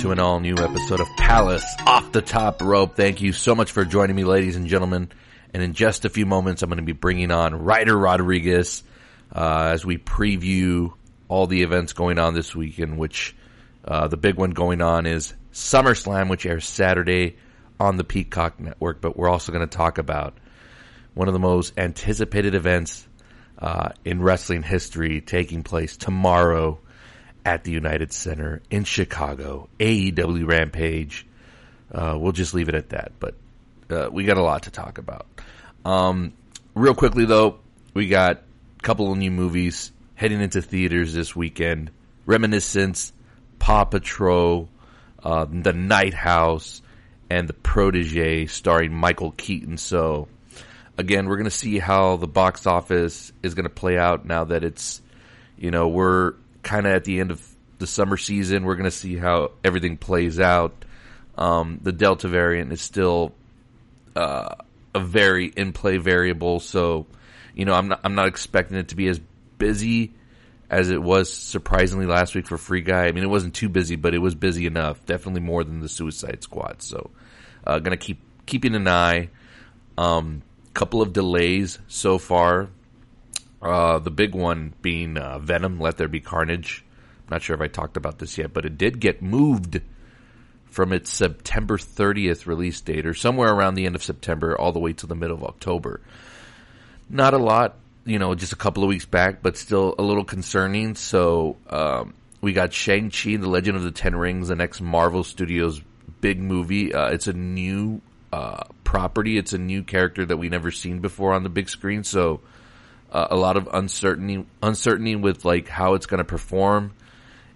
to an all new episode of Palace Off the Top Rope. Thank you so much for joining me, ladies and gentlemen. And in just a few moments, I'm going to be bringing on Ryder Rodriguez uh, as we preview all the events going on this weekend, which uh, the big one going on is SummerSlam, which airs Saturday on the Peacock Network. But we're also going to talk about one of the most anticipated events uh, in wrestling history taking place tomorrow at the United Center in Chicago, AEW Rampage. Uh, we'll just leave it at that, but uh, we got a lot to talk about. Um, real quickly though, we got a couple of new movies heading into theaters this weekend. Reminiscence, Paw Patrol, uh, The Night House, and The Protege starring Michael Keaton. So, again, we're going to see how the box office is going to play out now that it's, you know, we're kind of at the end of the summer season. We're going to see how everything plays out. Um, the Delta variant is still uh, a very in play variable, so you know I'm not I'm not expecting it to be as busy as it was surprisingly last week for Free Guy. I mean, it wasn't too busy, but it was busy enough. Definitely more than the Suicide Squad. So, uh, gonna keep keeping an eye. Um, couple of delays so far. Uh, the big one being uh, Venom, Let There Be Carnage. I'm not sure if I talked about this yet, but it did get moved from its September 30th release date, or somewhere around the end of September, all the way to the middle of October. Not a lot, you know, just a couple of weeks back, but still a little concerning. So um, we got Shang-Chi, The Legend of the Ten Rings, the next Marvel Studios big movie. Uh, it's a new uh, property. It's a new character that we never seen before on the big screen. So uh, a lot of uncertainty, uncertainty with like how it's going to perform.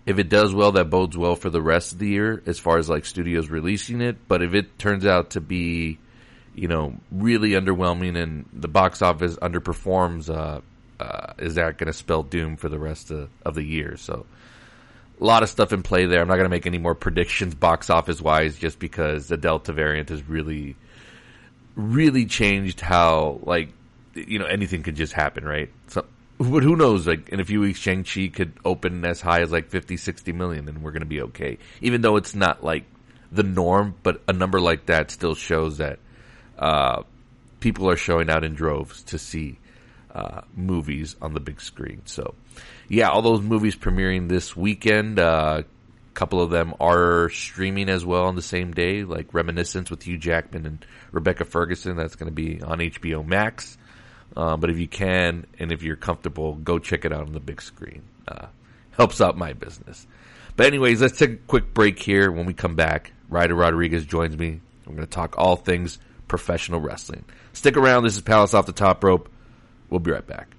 If it does well, that bodes well for the rest of the year as far as like studios releasing it. But if it turns out to be, you know, really underwhelming and the box office underperforms, uh, uh, is that going to spell doom for the rest of, of the year? So a lot of stuff in play there. I'm not going to make any more predictions box office wise just because the Delta variant has really, really changed how like you know anything could just happen, right? So, but who knows? Like in a few weeks, Shang Chi could open as high as like 50, 60 million, and we're going to be okay. Even though it's not like the norm, but a number like that still shows that uh, people are showing out in droves to see uh, movies on the big screen. So, yeah, all those movies premiering this weekend. Uh, couple of them are streaming as well on the same day, like Reminiscence with Hugh Jackman and Rebecca Ferguson. That's going to be on HBO Max. Uh, but if you can and if you're comfortable, go check it out on the big screen. Uh, helps out my business. But anyways, let's take a quick break here. When we come back, Ryder Rodriguez joins me. We're going to talk all things professional wrestling. Stick around. This is Palace Off the Top Rope. We'll be right back.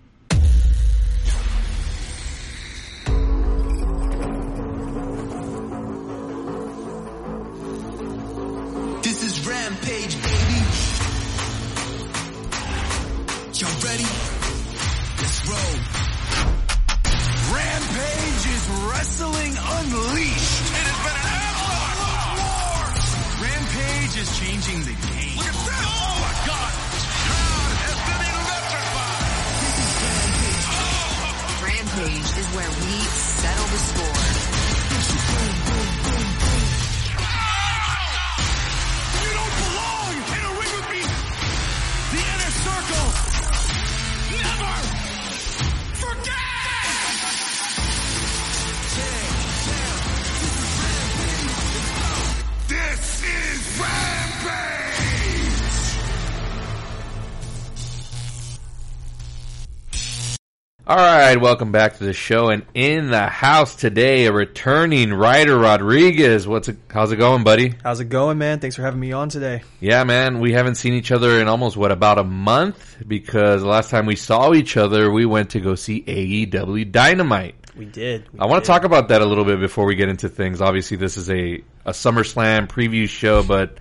All right, welcome back to the show, and in the house today, a returning Ryder, Rodriguez. What's it, how's it going, buddy? How's it going, man? Thanks for having me on today. Yeah, man, we haven't seen each other in almost what about a month because the last time we saw each other, we went to go see AEW Dynamite. We did. we I want to talk about that a little bit before we get into things. Obviously, this is a a SummerSlam preview show, but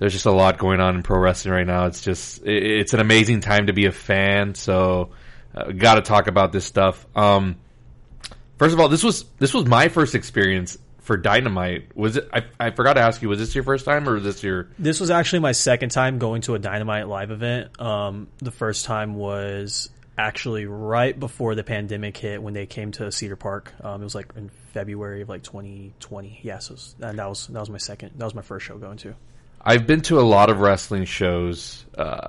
there's just a lot going on in pro wrestling right now. It's just it, it's an amazing time to be a fan. So, uh, got to talk about this stuff. Um, first of all, this was this was my first experience for Dynamite. Was it? I, I forgot to ask you. Was this your first time or was this your? This was actually my second time going to a Dynamite live event. Um, the first time was actually right before the pandemic hit when they came to Cedar Park. Um, it was like in February of like 2020. Yeah, so was- and that was that was my second. That was my first show going to. I've been to a lot of wrestling shows uh,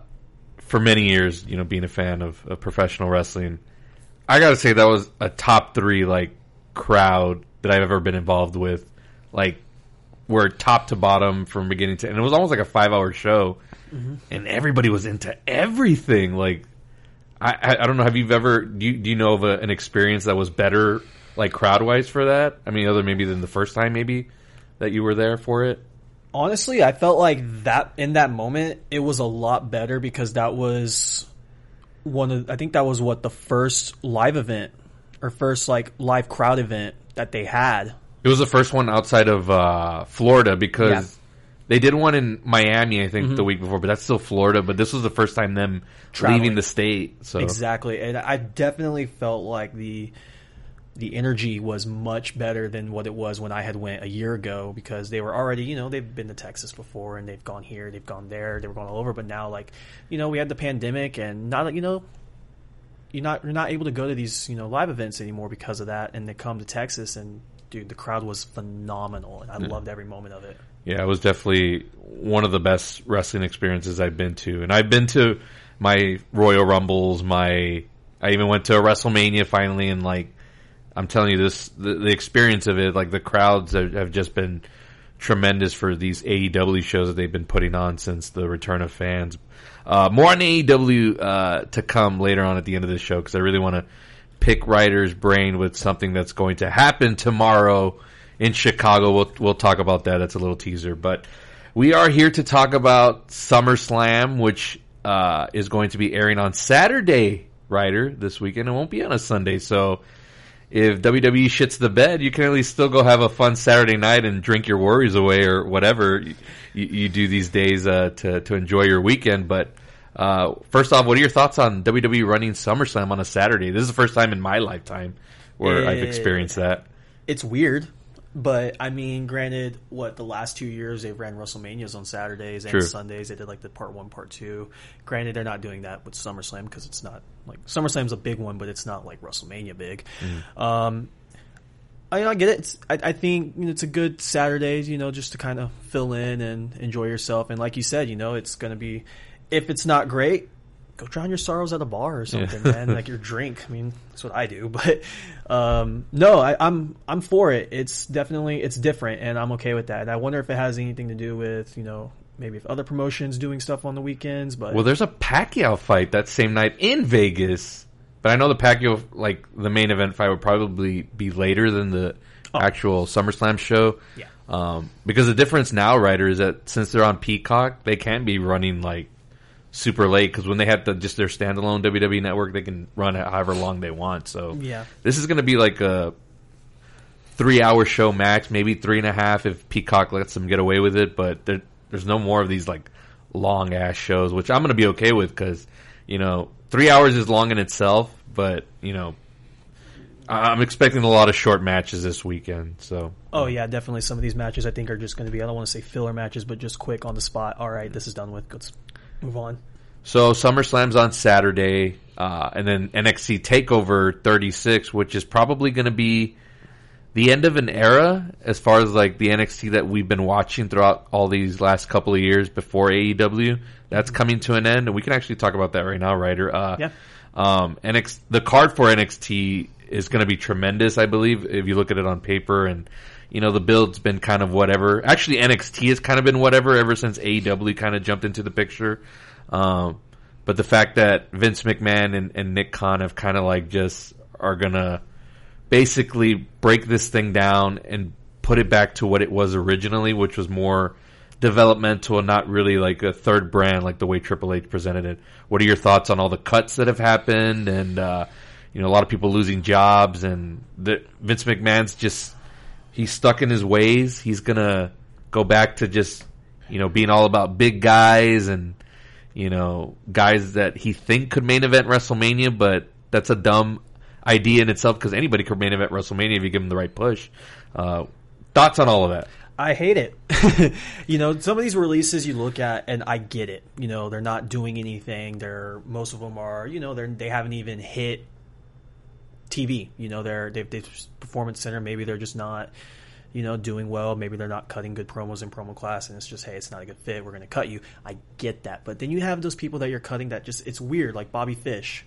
for many years. You know, being a fan of, of professional wrestling, I got to say that was a top three like crowd that I've ever been involved with. Like, where top to bottom from beginning to, and it was almost like a five hour show, mm-hmm. and everybody was into everything. Like, I, I I don't know. Have you ever do you, do you know of a, an experience that was better like crowd wise for that? I mean, other maybe than the first time maybe that you were there for it. Honestly, I felt like that in that moment it was a lot better because that was one of I think that was what the first live event or first like live crowd event that they had. It was the first one outside of uh, Florida because Yeah. Mm-hmm. they did one in Miami, I think, the week before, but that's still Florida. But this was the first time them Traveling. leaving the state. So Exactly, and I definitely felt like the the energy was much better than what it was when I had went a year ago because they were already, you know, they've been to Texas before and they've gone here, they've gone there, they were going all over. But now, like, you know, we had the pandemic and not, you know, you're not you're not able to go to these you know live events anymore because of that. And they come to Texas and dude, the crowd was phenomenal and I loved every moment of it. yeah, it was definitely one of the best wrestling experiences I've been to, and I've been to my Royal Rumbles. My I even went to a WrestleMania finally, and like I'm telling you, this the, the experience of it, like the crowds have, have just been tremendous for these AEW shows that they've been putting on since the return of fans. Uh, more on AEW uh, to come later on at the end of the show because I really want to pick Ryder's brain with something that's going to happen tomorrow in Chicago. We'll we'll talk about that. That's a little teaser, but we are here to talk about SummerSlam, which uh, is going to be airing on Saturday, Ryder, this weekend. It won't be on a Sunday, so if WWE shits the bed, you can at least still go have a fun Saturday night and drink your worries away or whatever you, you do these days uh, to to enjoy your weekend. But uh, first off, what are your thoughts on WWE running SummerSlam on a Saturday? This is the first time in my lifetime where I've Eh. experienced that. it's weird, but I mean, granted, what the last two years they've ran WrestleManias on Saturdays and True. Sundays. They did like the part one, part two. Granted, they're not doing that with SummerSlam because it's not like SummerSlam's a big one, but it's not like WrestleMania big. Um, I, I get it. It's, I, I think you know, it's a good Saturday, you know, just to kind of fill in and enjoy yourself. And like you said, you know, it's going to be if it's not great, go drown your sorrows at a bar or something, man. Like your drink. I mean, that's what I do. But um, no, I, I'm I'm for it. It's definitely it's different, and I'm okay with that. And I wonder if it has anything to do with you know maybe if other promotions doing stuff on the weekends. But Well, there's a Pacquiao fight that same night in Vegas, but I know the Pacquiao like the main event fight would probably be later than the actual SummerSlam show. Yeah. Um, because the difference now, Ryder, is that since they're on Peacock, they can't be running like super late because when they have the, just their standalone WWE network, they can run it however long they want. So Yeah. this is going to be like a three-hour show max, maybe three and a half if Peacock lets them get away with it. But there, there's no more of these like long ass shows, which I'm going to be okay with because you know three hours is long in itself, but you know. I'm expecting a lot of short matches this weekend, so Oh yeah, definitely. Some of these matches I think are just going to be I don't want to say filler matches, but just quick on the spot. All right, this is done with. Let's move on. So SummerSlam's on Saturday, uh, and then NXT Takeover 36, which is probably going to be the end of an era as far as like the NXT that we've been watching throughout all these last couple of years before AEW. That's coming to an end, and we can actually talk about that right now, Ryder. Uh, Yeah. Um, NXT, the card for NXT is going to be tremendous, I believe, if you look at it on paper. And, you know, the build's been kind of whatever. Actually, NXT has kind of been whatever ever since AEW kind of jumped into the picture. Um, but the fact that Vince McMahon and, and Nick Khan have kind of like just are going to basically break this thing down and put it back to what it was originally, which was more developmental and not really like a third brand like the way Triple H presented it. What are your thoughts on all the cuts that have happened and uh, you know a lot of people losing jobs and the, Vince McMahon's just he's stuck in his ways. He's gonna go back to just you know being all about big guys and you know guys that he think could main event WrestleMania, but that's a dumb idea in itself because anybody could main event WrestleMania if you give them the right push. Uh, thoughts on all of that? I hate it. you know, some of these releases you look at, and I get it. You know, they're not doing anything. They're most of them are. You know, they're they haven't even hit TV. You know, they're they've, they've performance center. Maybe they're just not. You know, doing well. Maybe they're not cutting good promos in promo class, and it's just, hey, it's not a good fit. We're going to cut you. I get that, but then you have those people that you're cutting that just it's weird, like Bobby Fish.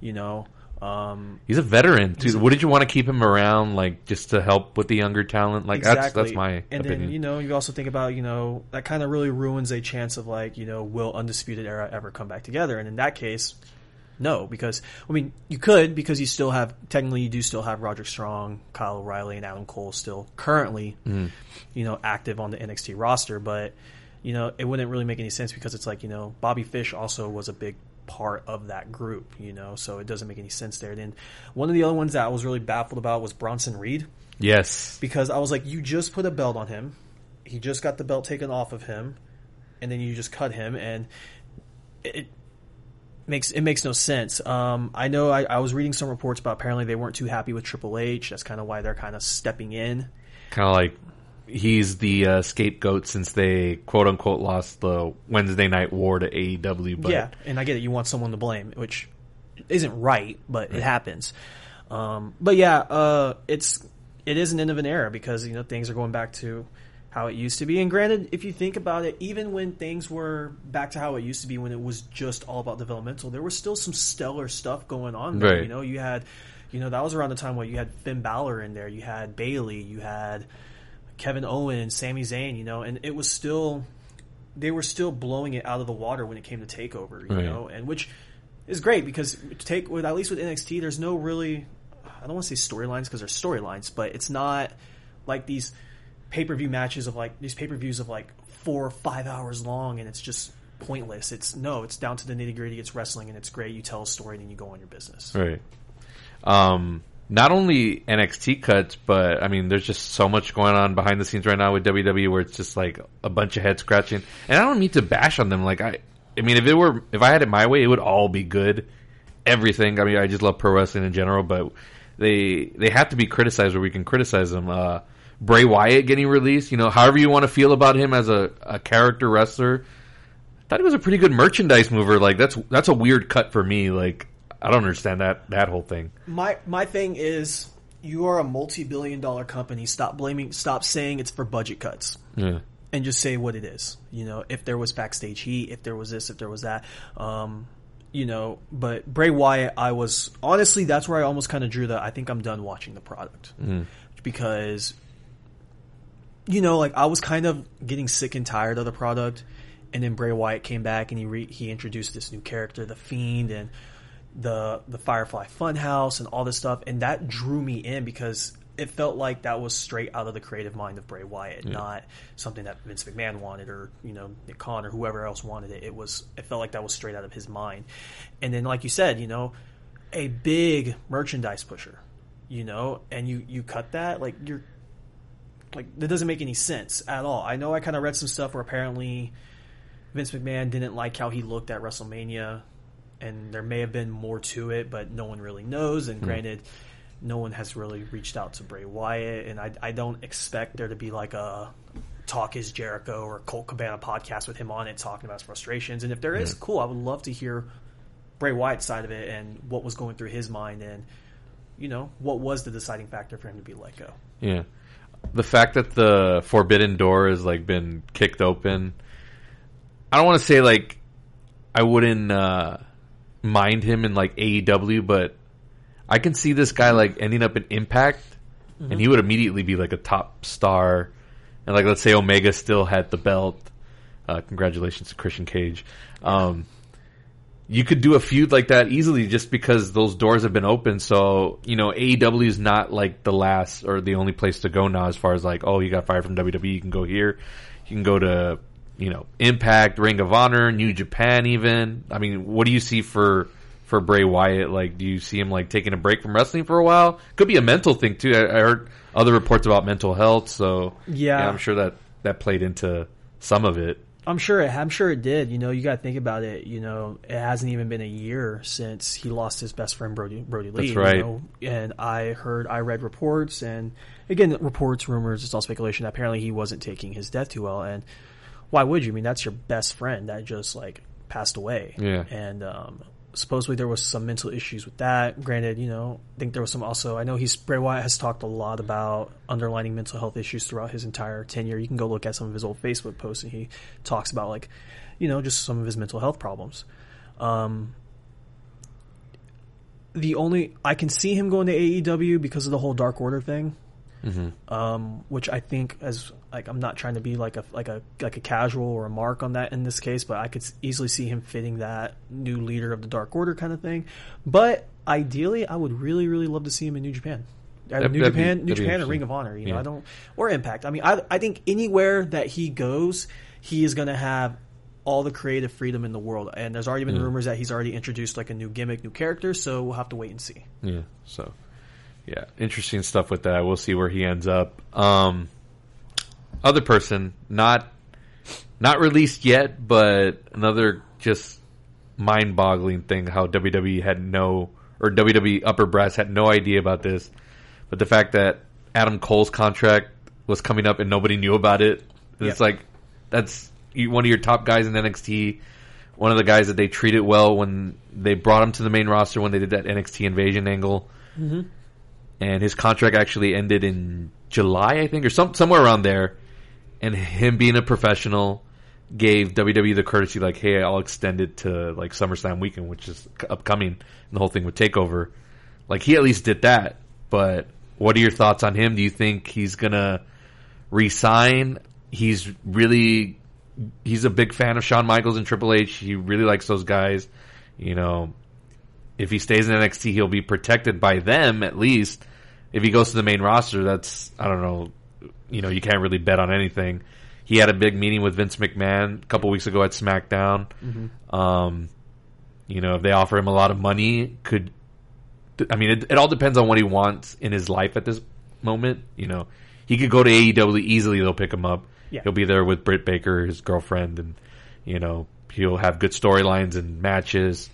You know, um, He's a veteran too. Wouldn't you want to keep him around, like just to help with the younger talent? Like that's that's my and opinion. then you know you also think about you know that kind of really ruins a chance of like you know will undisputed era ever come back together and in that case no because i mean you could because you still have technically you do still have roderick strong kyle o'reilly and adam cole still currently Mm-hmm. you know active on the nxt roster but you know it wouldn't really make any sense because it's like you know bobby fish also was a big part of that group you know so it doesn't make any sense there then one of the other ones that i was really baffled about was bronson reed yes, because I was like, you just put a belt on him. He just got the belt taken off of him, and then you just cut him, and it makes it makes no sense. Um, I know I, I was reading some reports about apparently they weren't too happy with Triple H. That's kind of why they're kind of stepping in. kind of like he's the uh, scapegoat since they quote unquote lost the Wednesday Night War to AEW. But yeah, and I get it. You want someone to blame, which isn't right, but it happens. Um, but yeah, uh, it's it is an end of an era because you know things are going back to how it used to be. And granted, if you think about it, even when things were back to how it used to be, when it was just all about developmental, there was still some stellar stuff going on. There. Right. You know, you had, you know, that was around the time where you had Finn Balor in there, you had Bayley, you had Kevin Owens, and Sami Zayn, you know, and it was still they were still blowing it out of the water when it came to takeover, you Right. know, and which is great because take with at least with NXT, there's no really I don't want to say storylines because there's storylines, but it's not like these pay per view matches of like these pay per views of like four or five hours long, and it's just pointless. It's no, it's down to the nitty gritty. It's wrestling, and it's great. You tell a story, and then you go on your business. Right. Um, not only NXT cuts, but I mean, there's just so much going on behind the scenes right now with WWE where it's just like a bunch of head scratching. And I don't mean to bash on them. Like I, I mean, if it were, if I had it my way, it would all be good. Everything. I mean, I just love pro wrestling in general, but they they have to be criticized where we can criticize them. Uh, Bray Wyatt getting released, you know, however you want to feel about him as a, a character wrestler, I thought he was a pretty good merchandise mover. Like that's that's a weird cut for me. Like I don't understand that that whole thing. My my thing is, you are a multi billion dollar company. Stop blaming. Stop saying it's for budget cuts. Yeah. and just say what it is. You know, if there was backstage heat, if there was this, if there was that. Um, you know, but Bray Wyatt, I was honestly that's where I almost kind of drew the. I think I'm done watching the product because, you know, like I was kind of getting sick and tired of the product, and then Bray Wyatt came back and he re- he introduced this new character, the Fiend, and the the Firefly Funhouse and all this stuff, and that drew me in because it felt like that was straight out of the creative mind of Bray Wyatt, not something that Vince McMahon wanted or you know Nick Khan or whoever else wanted it. It was it felt like that was straight out of his mind, and then like you said, you know, a big merchandise pusher, you know, and you you cut that like you're like that doesn't make any sense at all. I know I kind of read some stuff where apparently Vince McMahon didn't like how he looked at WrestleMania, and there may have been more to it, but no one really knows. And hmm. granted, no one has really reached out to Bray Wyatt, and I, I don't expect there to be like a Talk is Jericho or Colt Cabana podcast with him on it talking about his frustrations. And if there is, hmm. cool. I would love to hear Bray Wyatt's side of it and what was going through his mind, and you know what was the deciding factor for him to be let go. Yeah. The fact that the forbidden door has like been kicked open. I don't want to say like I wouldn't uh, mind him in like AEW, but I can see this guy like ending up in Impact, and he would immediately be like a top star. And like let's say Omega still had the belt. Uh, congratulations to Christian Cage. Um, you could do a feud like that easily just because those doors have been open. So, you know, AEW is not like the last or the only place to go now as far as like, oh, you got fired from WWE, you can go here. You can go to, you know, Impact, Ring of Honor, New Japan even. I mean, what do you see for for Bray Wyatt? Like, do you see him like taking a break from wrestling for a while? Could be a mental thing too. I, I heard other reports about mental health, so Yeah. I'm sure that that played into some of it. I'm sure it. I'm sure it did. You know, you got to think about it. You know, it hasn't even been a year since he lost his best friend Brody Brody Lee. That's right. You know? And I heard, I read reports, and again, reports, rumors. It's all speculation. Apparently, he wasn't taking his death too well. And why would you? I mean, that's your best friend that just like passed away. Yeah. And um, supposedly there was some mental issues with that. Granted, you know, I think there was some also. I know he's Bray Wyatt has talked a lot about underlining mental health issues throughout his entire tenure. You can go look at some of his old Facebook posts, and he talks about like, you know, just some of his mental health problems. Um, the only I can see him going to AEW because of the whole Dark Order thing. Um, which I think as like I'm not trying to be like a like a like a casual or a mark on that in this case, but I could easily see him fitting that new leader of the Dark Order kind of thing. But ideally, I would really really love to see him in New Japan. Uh, That'd- New that'd be- Japan, New Japan, interesting. Ring of Honor. You know, Yeah. I don't or Impact. I mean, I I think anywhere that he goes, he is going to have all the creative freedom in the world. And there's already been rumors that he's already introduced like a new gimmick, new character. So we'll have to wait and see. Yeah. So, yeah, interesting stuff with that. We'll see where he ends up. Um, other person, not not released yet, but another just mind-boggling thing. How WWE had no, or WWE upper brass had no idea about this, but the fact that Adam Cole's contract was coming up and nobody knew about it. And It's like that's one of your top guys in NXT. One of the guys that they treated well when they brought him to the main roster when they did that NXT invasion angle mm-hmm. and his contract actually ended in July, I think, or some somewhere around there. And him being a professional gave WWE the courtesy, like, "Hey, I'll extend it to like SummerSlam weekend, which is upcoming." And the whole thing with Takeover, like he at least did that. But what are your thoughts on him? Do you think he's gonna resign? He's really he's a big fan of Shawn Michaels and Triple H. He really likes those guys. You know, if he stays in NXT, he'll be protected by them at least. If he goes to the main roster, that's I don't know. You know, you can't really bet on anything. He had a big meeting with Vince McMahon a couple weeks ago at SmackDown. Um, you know, if they offer him a lot of money, could I mean it, it all depends on what he wants in his life at this moment. You know, he could go to AEW easily; they'll pick him up. Yeah. He'll be there with Britt Baker, his girlfriend, and you know he'll have good storylines and matches.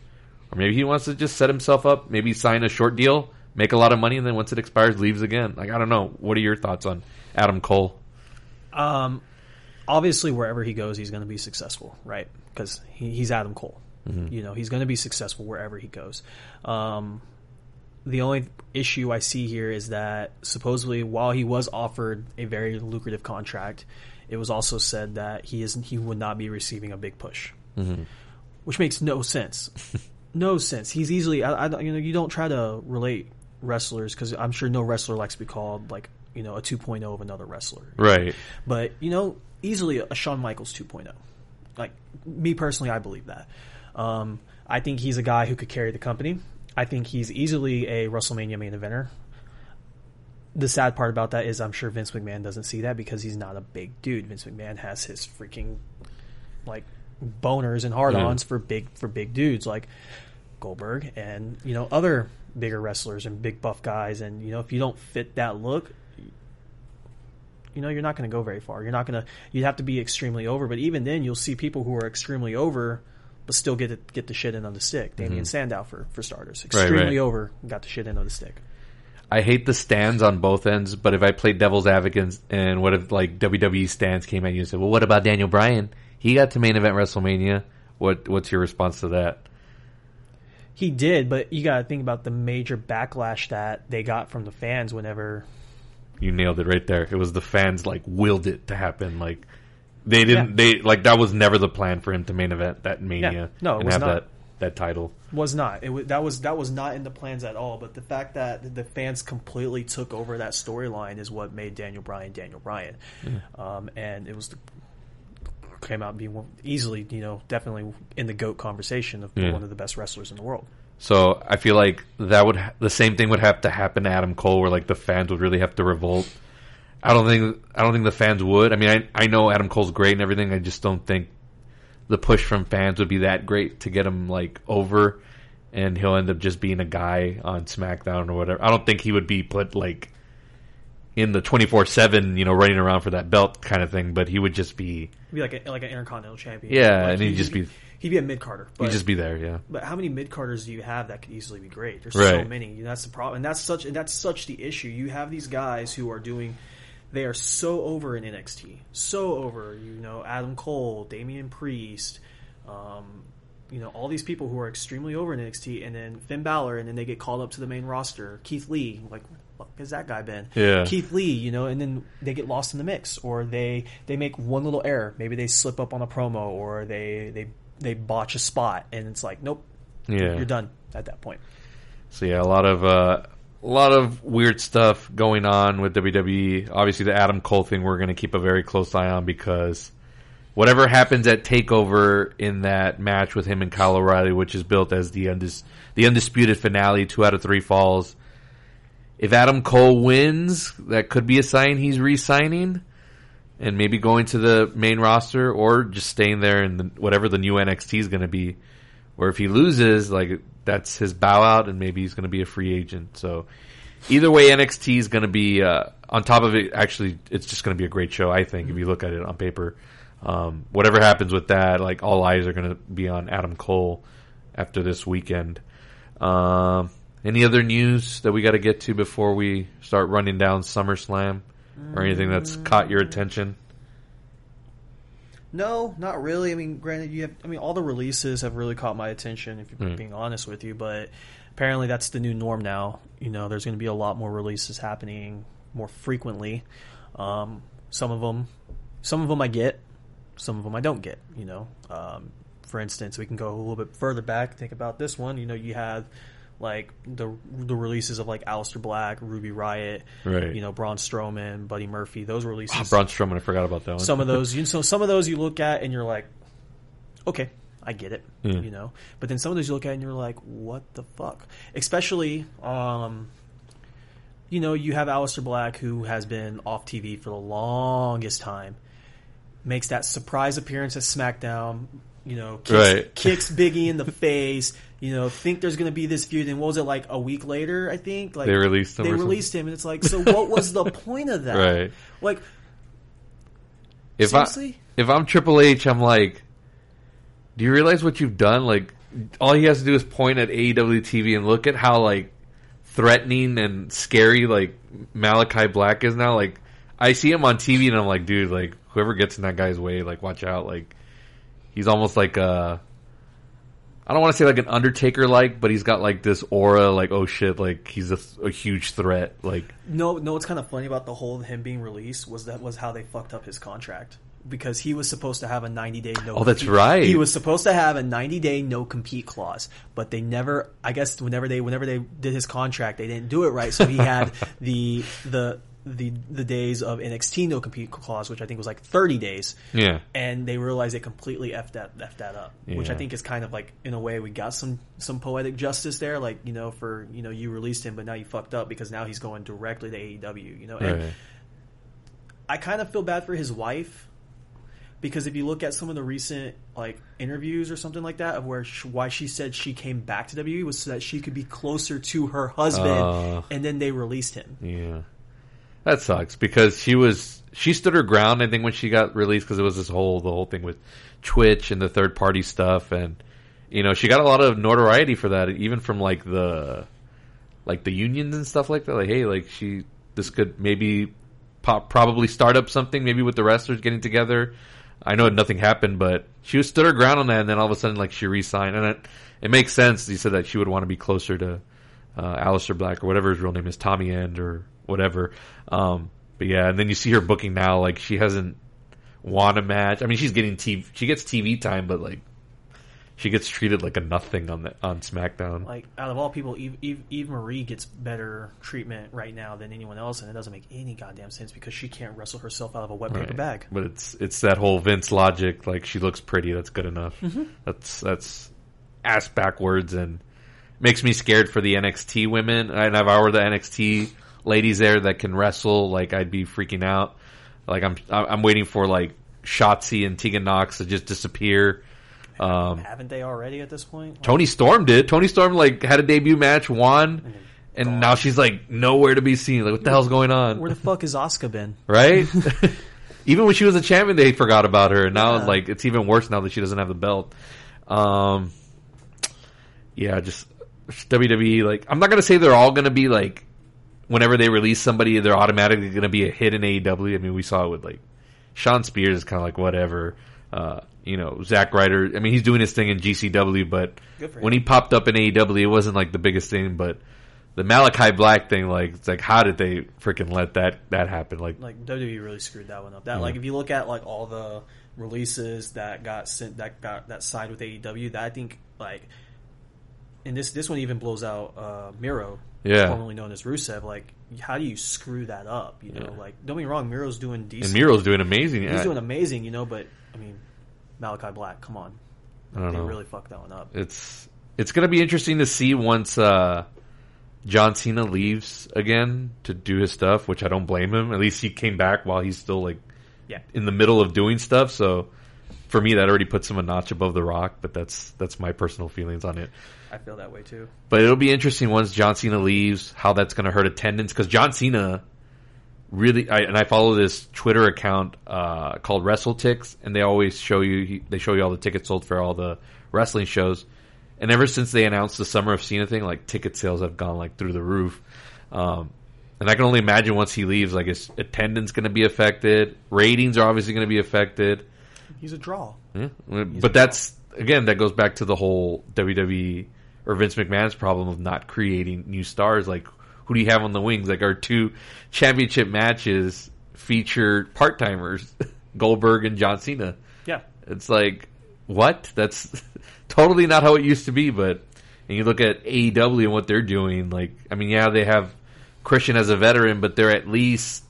Or maybe he wants to just set himself up, maybe sign a short deal, make a lot of money, and then once it expires, leaves again. Like I don't know. What are your thoughts on Adam Cole? Um, obviously, wherever he goes, he's going to be successful, right? Because he, he's Adam Cole. You know, he's going to be successful wherever he goes. Um, the only issue I see here is that supposedly, while he was offered a very lucrative contract, it was also said that he isn't. He would not be receiving a big push, which makes no sense. no sense. He's easily. I, I, you know, you don't try to relate wrestlers because I'm sure no wrestler likes to be called like you know a 2.0 of another wrestler. Right. But you know, easily a Shawn Michaels 2.0. Like me personally, I believe that. Um, I think he's a guy who could carry the company. I think he's easily a WrestleMania main eventer. The sad part about that is I'm sure Vince McMahon doesn't see that because he's not a big dude. Vince McMahon has his freaking like boners and hard-ons for big for big dudes like Goldberg and you know other bigger wrestlers and big buff guys and you know if you don't fit that look you know you're not going to go very far. You're not going to. You'd have to be extremely over. But even then, you'll see people who are extremely over, but still get it, get the shit in on the stick. Damien mm-hmm. Sandow for for starters, Right, extremely right. over, got the shit in on the stick. I hate the stands on both ends, but if I played devil's advocate and what if like WWE stands came at you and said, "Well, what about Daniel Bryan? He got to main event WrestleMania." What What's your response to that? He did, but you got to think about the major backlash that they got from the fans whenever. You nailed it right there. It was the fans like willed it to happen. Like they didn't. Yeah. They like that was never the plan for him to main event that Mania. No, it and was have not. that that title. Was not it was, that was that was not in the plans at all. But the fact that the fans completely took over that storyline is what made Daniel Bryan Daniel Bryan, um, and it was the, came out being easily you know definitely in the goat conversation of Yeah. one of the best wrestlers in the world. So I feel like that would ha- the same thing would have to happen to Adam Cole, where like the fans would really have to revolt. I don't think I don't think the fans would. I mean, I I know Adam Cole's great and everything. I just don't think the push from fans would be that great to get him like over, and he'll end up just being a guy on SmackDown or whatever. I don't think he would be put like in the twenty four seven, you know, running around for that belt kind of thing. But he would just be He'd be like a, like an intercontinental champion. Yeah, Like, and he'd just be- he'd be a mid carder. he'd just be there. Yeah, But how many mid carders do you have that could easily be great? There's Right. so many. That's the problem, and that's such and that's such the issue. You have these guys who are doing. They are so over in NXT, so over. You know, Adam Cole, Damian Priest, um, you know, all these people who are extremely over in NXT, and then Finn Balor, and then they get called up to the main roster. Keith Lee, like, where the fuck has that guy been? Yeah. Keith Lee, you know, and then they get lost in the mix, or they they make one little error. Maybe they slip up on a promo, or they they they botch a spot, and it's like, nope, yeah. you're done at that point. So yeah, a lot of uh, a lot of weird stuff going on with WWE. Obviously, the Adam Cole thing we're going to keep a very close eye on because whatever happens at Takeover in that match with him and Kyle O'Reilly, which is built as the undis- the undisputed finale, two out of three falls. If Adam Cole wins, that could be a sign he's re-signing and maybe going to the main roster or just staying there in the, whatever the new NXT is going to be. Or if he loses, like that's his bow out, and maybe he's going to be a free agent. So either way, NXT is going to be uh, on top of it. Actually, it's just going to be a great show. I think if you look at it on paper, um, whatever happens with that, like all eyes are going to be on Adam Cole after this weekend. Um, any other news that we got to get to before we start running down SummerSlam, or anything that's caught your attention? No, not really. I mean, granted, you have. I mean, all the releases have really caught my attention. If you're Mm. being honest with you, but apparently that's the new norm now. You know, there's going to be a lot more releases happening more frequently. Um, some of them, some of them I get, some of them I don't get. You know, um, for instance, we can go a little bit further back. Think about this one. You know, you have like the the releases of like Aleister Black, Ruby Riot, Right. You know, Braun Strowman, Buddy Murphy. Those releases Ah, Braun Strowman, I forgot about that one. some of those you so some of those you look at and you're like okay i get it you know but then some of those you look at and you're like what the fuck especially um you know you have Aleister Black who has been off TV for the longest time makes that surprise appearance at SmackDown you know kicks, Right. kicks Biggie in the face you know think there's going to be this feud and what was it like a week later I think like They released him they or something? released him and it's like so what was the point of that Right. like if Seriously? I if I'm Triple H, I'm like, do you realize what you've done? Like, all he has to do is point at AEW TV and look at how like threatening and scary like Malachi Black is now. Like, I see him on TV and I'm like, dude, like whoever gets in that guy's way, like watch out. Like, he's almost like a. I don't want to say like an Undertaker like, but he's got like this aura, like oh shit, like he's a, a huge threat. Like No, no. What's kind of funny about the whole of him being released was that was how they fucked up his contract because he was supposed to have a 90 day no. Oh, that's right. He was supposed to have a 90 day no compete clause, but they never. I guess whenever they whenever they did his contract, they didn't do it right. So he had the the the the days of NXT no compete clause, which I think was like 30 days. yeah, And they realized they completely effed that effed that up, which I think is kind of like in a way we got some some poetic justice there, like you know for you know you released him, but now you fucked up because now he's going directly to AEW, you know. And right. I kind of feel bad for his wife because if you look at some of the recent like interviews or something like that of where sh why she said she came back to WWE was so that she could be closer to her husband, Oh. and then they released him. Yeah, that sucks because she was she stood her ground. I think when she got released because it was this whole the whole thing with Twitch and the third party stuff, and you know she got a lot of notoriety for that, even from like the like the unions and stuff like that. Like, hey, like she this could maybe pop, probably start up something maybe with the wrestlers getting together. I know nothing happened, but she stood her ground on that, and then all of a sudden, like she re-signed, and it it makes sense. You said that she would want to be closer to uh, Aleister Black or whatever his real name is, Tommy End or whatever. Um, but yeah, and then you see her booking now, like she hasn't won a match. I mean, she's getting TV, she gets TV time, but like she gets treated like a nothing on the on SmackDown. Like out of all people, Eve, Eve, Eva Marie gets better treatment right now than anyone else, and it doesn't make any goddamn sense because she can't wrestle herself out of a wet paper Right. bag. But it's it's that whole Vince logic. Like she looks pretty, that's good enough. Mm-hmm. That's that's ass backwards and makes me scared for the NXT women. And if I were the NXT ladies there that can wrestle, like I'd be freaking out. Like I'm I'm waiting for like Shotzi and Tegan Nox to just disappear. Um, Haven't they already at this point? Like, Toni Storm did. Toni Storm like had a debut match, won, and gone. now she's like nowhere to be seen. Like what the hell's going on? Where the fuck is Asuka been? right? even when she was a champion, they forgot about her. And now, Yeah. like, it's even worse now that she doesn't have the belt. Um, yeah, just WWE. Like, I'm not gonna say they're all gonna be like, whenever they release somebody, they're automatically gonna be a hit in AEW. I mean, we saw it with like Shawn Spears is kind of like whatever. Uh, you know, Zack Ryder. I mean, he's doing his thing in GCW, but when he popped up in AEW, it wasn't like the biggest thing. But the Malachi Black thing, like, it's like, how did they freaking let that that happen? Like, Like WWE really screwed that one up. That like if you look at like all the releases that got sent that got that side with AEW, that I think like and this this one even blows out uh Miro, Yeah. formerly known as Rusev. Like, how do you screw that up? You know, like don't be wrong, Miro's doing decent. and Miro's doing amazing. He's I- doing amazing, you know. But I mean, Malachi Black, come on, I don't they know. really fucked that one up. it's it's gonna be interesting to see once uh, John Cena leaves again to do his stuff, which I don't blame him. At least he came back while he's still like Yeah, in the middle of doing stuff. So for me, that already puts him a notch above The Rock. But that's that's my personal feelings on it. I feel that way too. But it'll be interesting once John Cena leaves, how that's going to hurt attendance. Because John Cena really, I, and I follow this Twitter account uh, called WrestleTix, and they always show you, they show you all the tickets sold for all the wrestling shows. And ever since they announced the Summer of Cena thing, like ticket sales have gone like through the roof. Um, and I can only imagine once he leaves, like his attendance going to be affected, ratings are obviously going to be affected. He's a draw. Yeah, but that's again that goes back to the whole WWE or Vince McMahon's problem of not creating new stars. Like, who do you have on the wings? Like, our two championship matches featured part timers, Goldberg and John Cena. Yeah, It's like what? That's totally not how it used to be. But and you look at AEW and what they're doing. Like, I mean, yeah, they have Christian as a veteran, but they're at least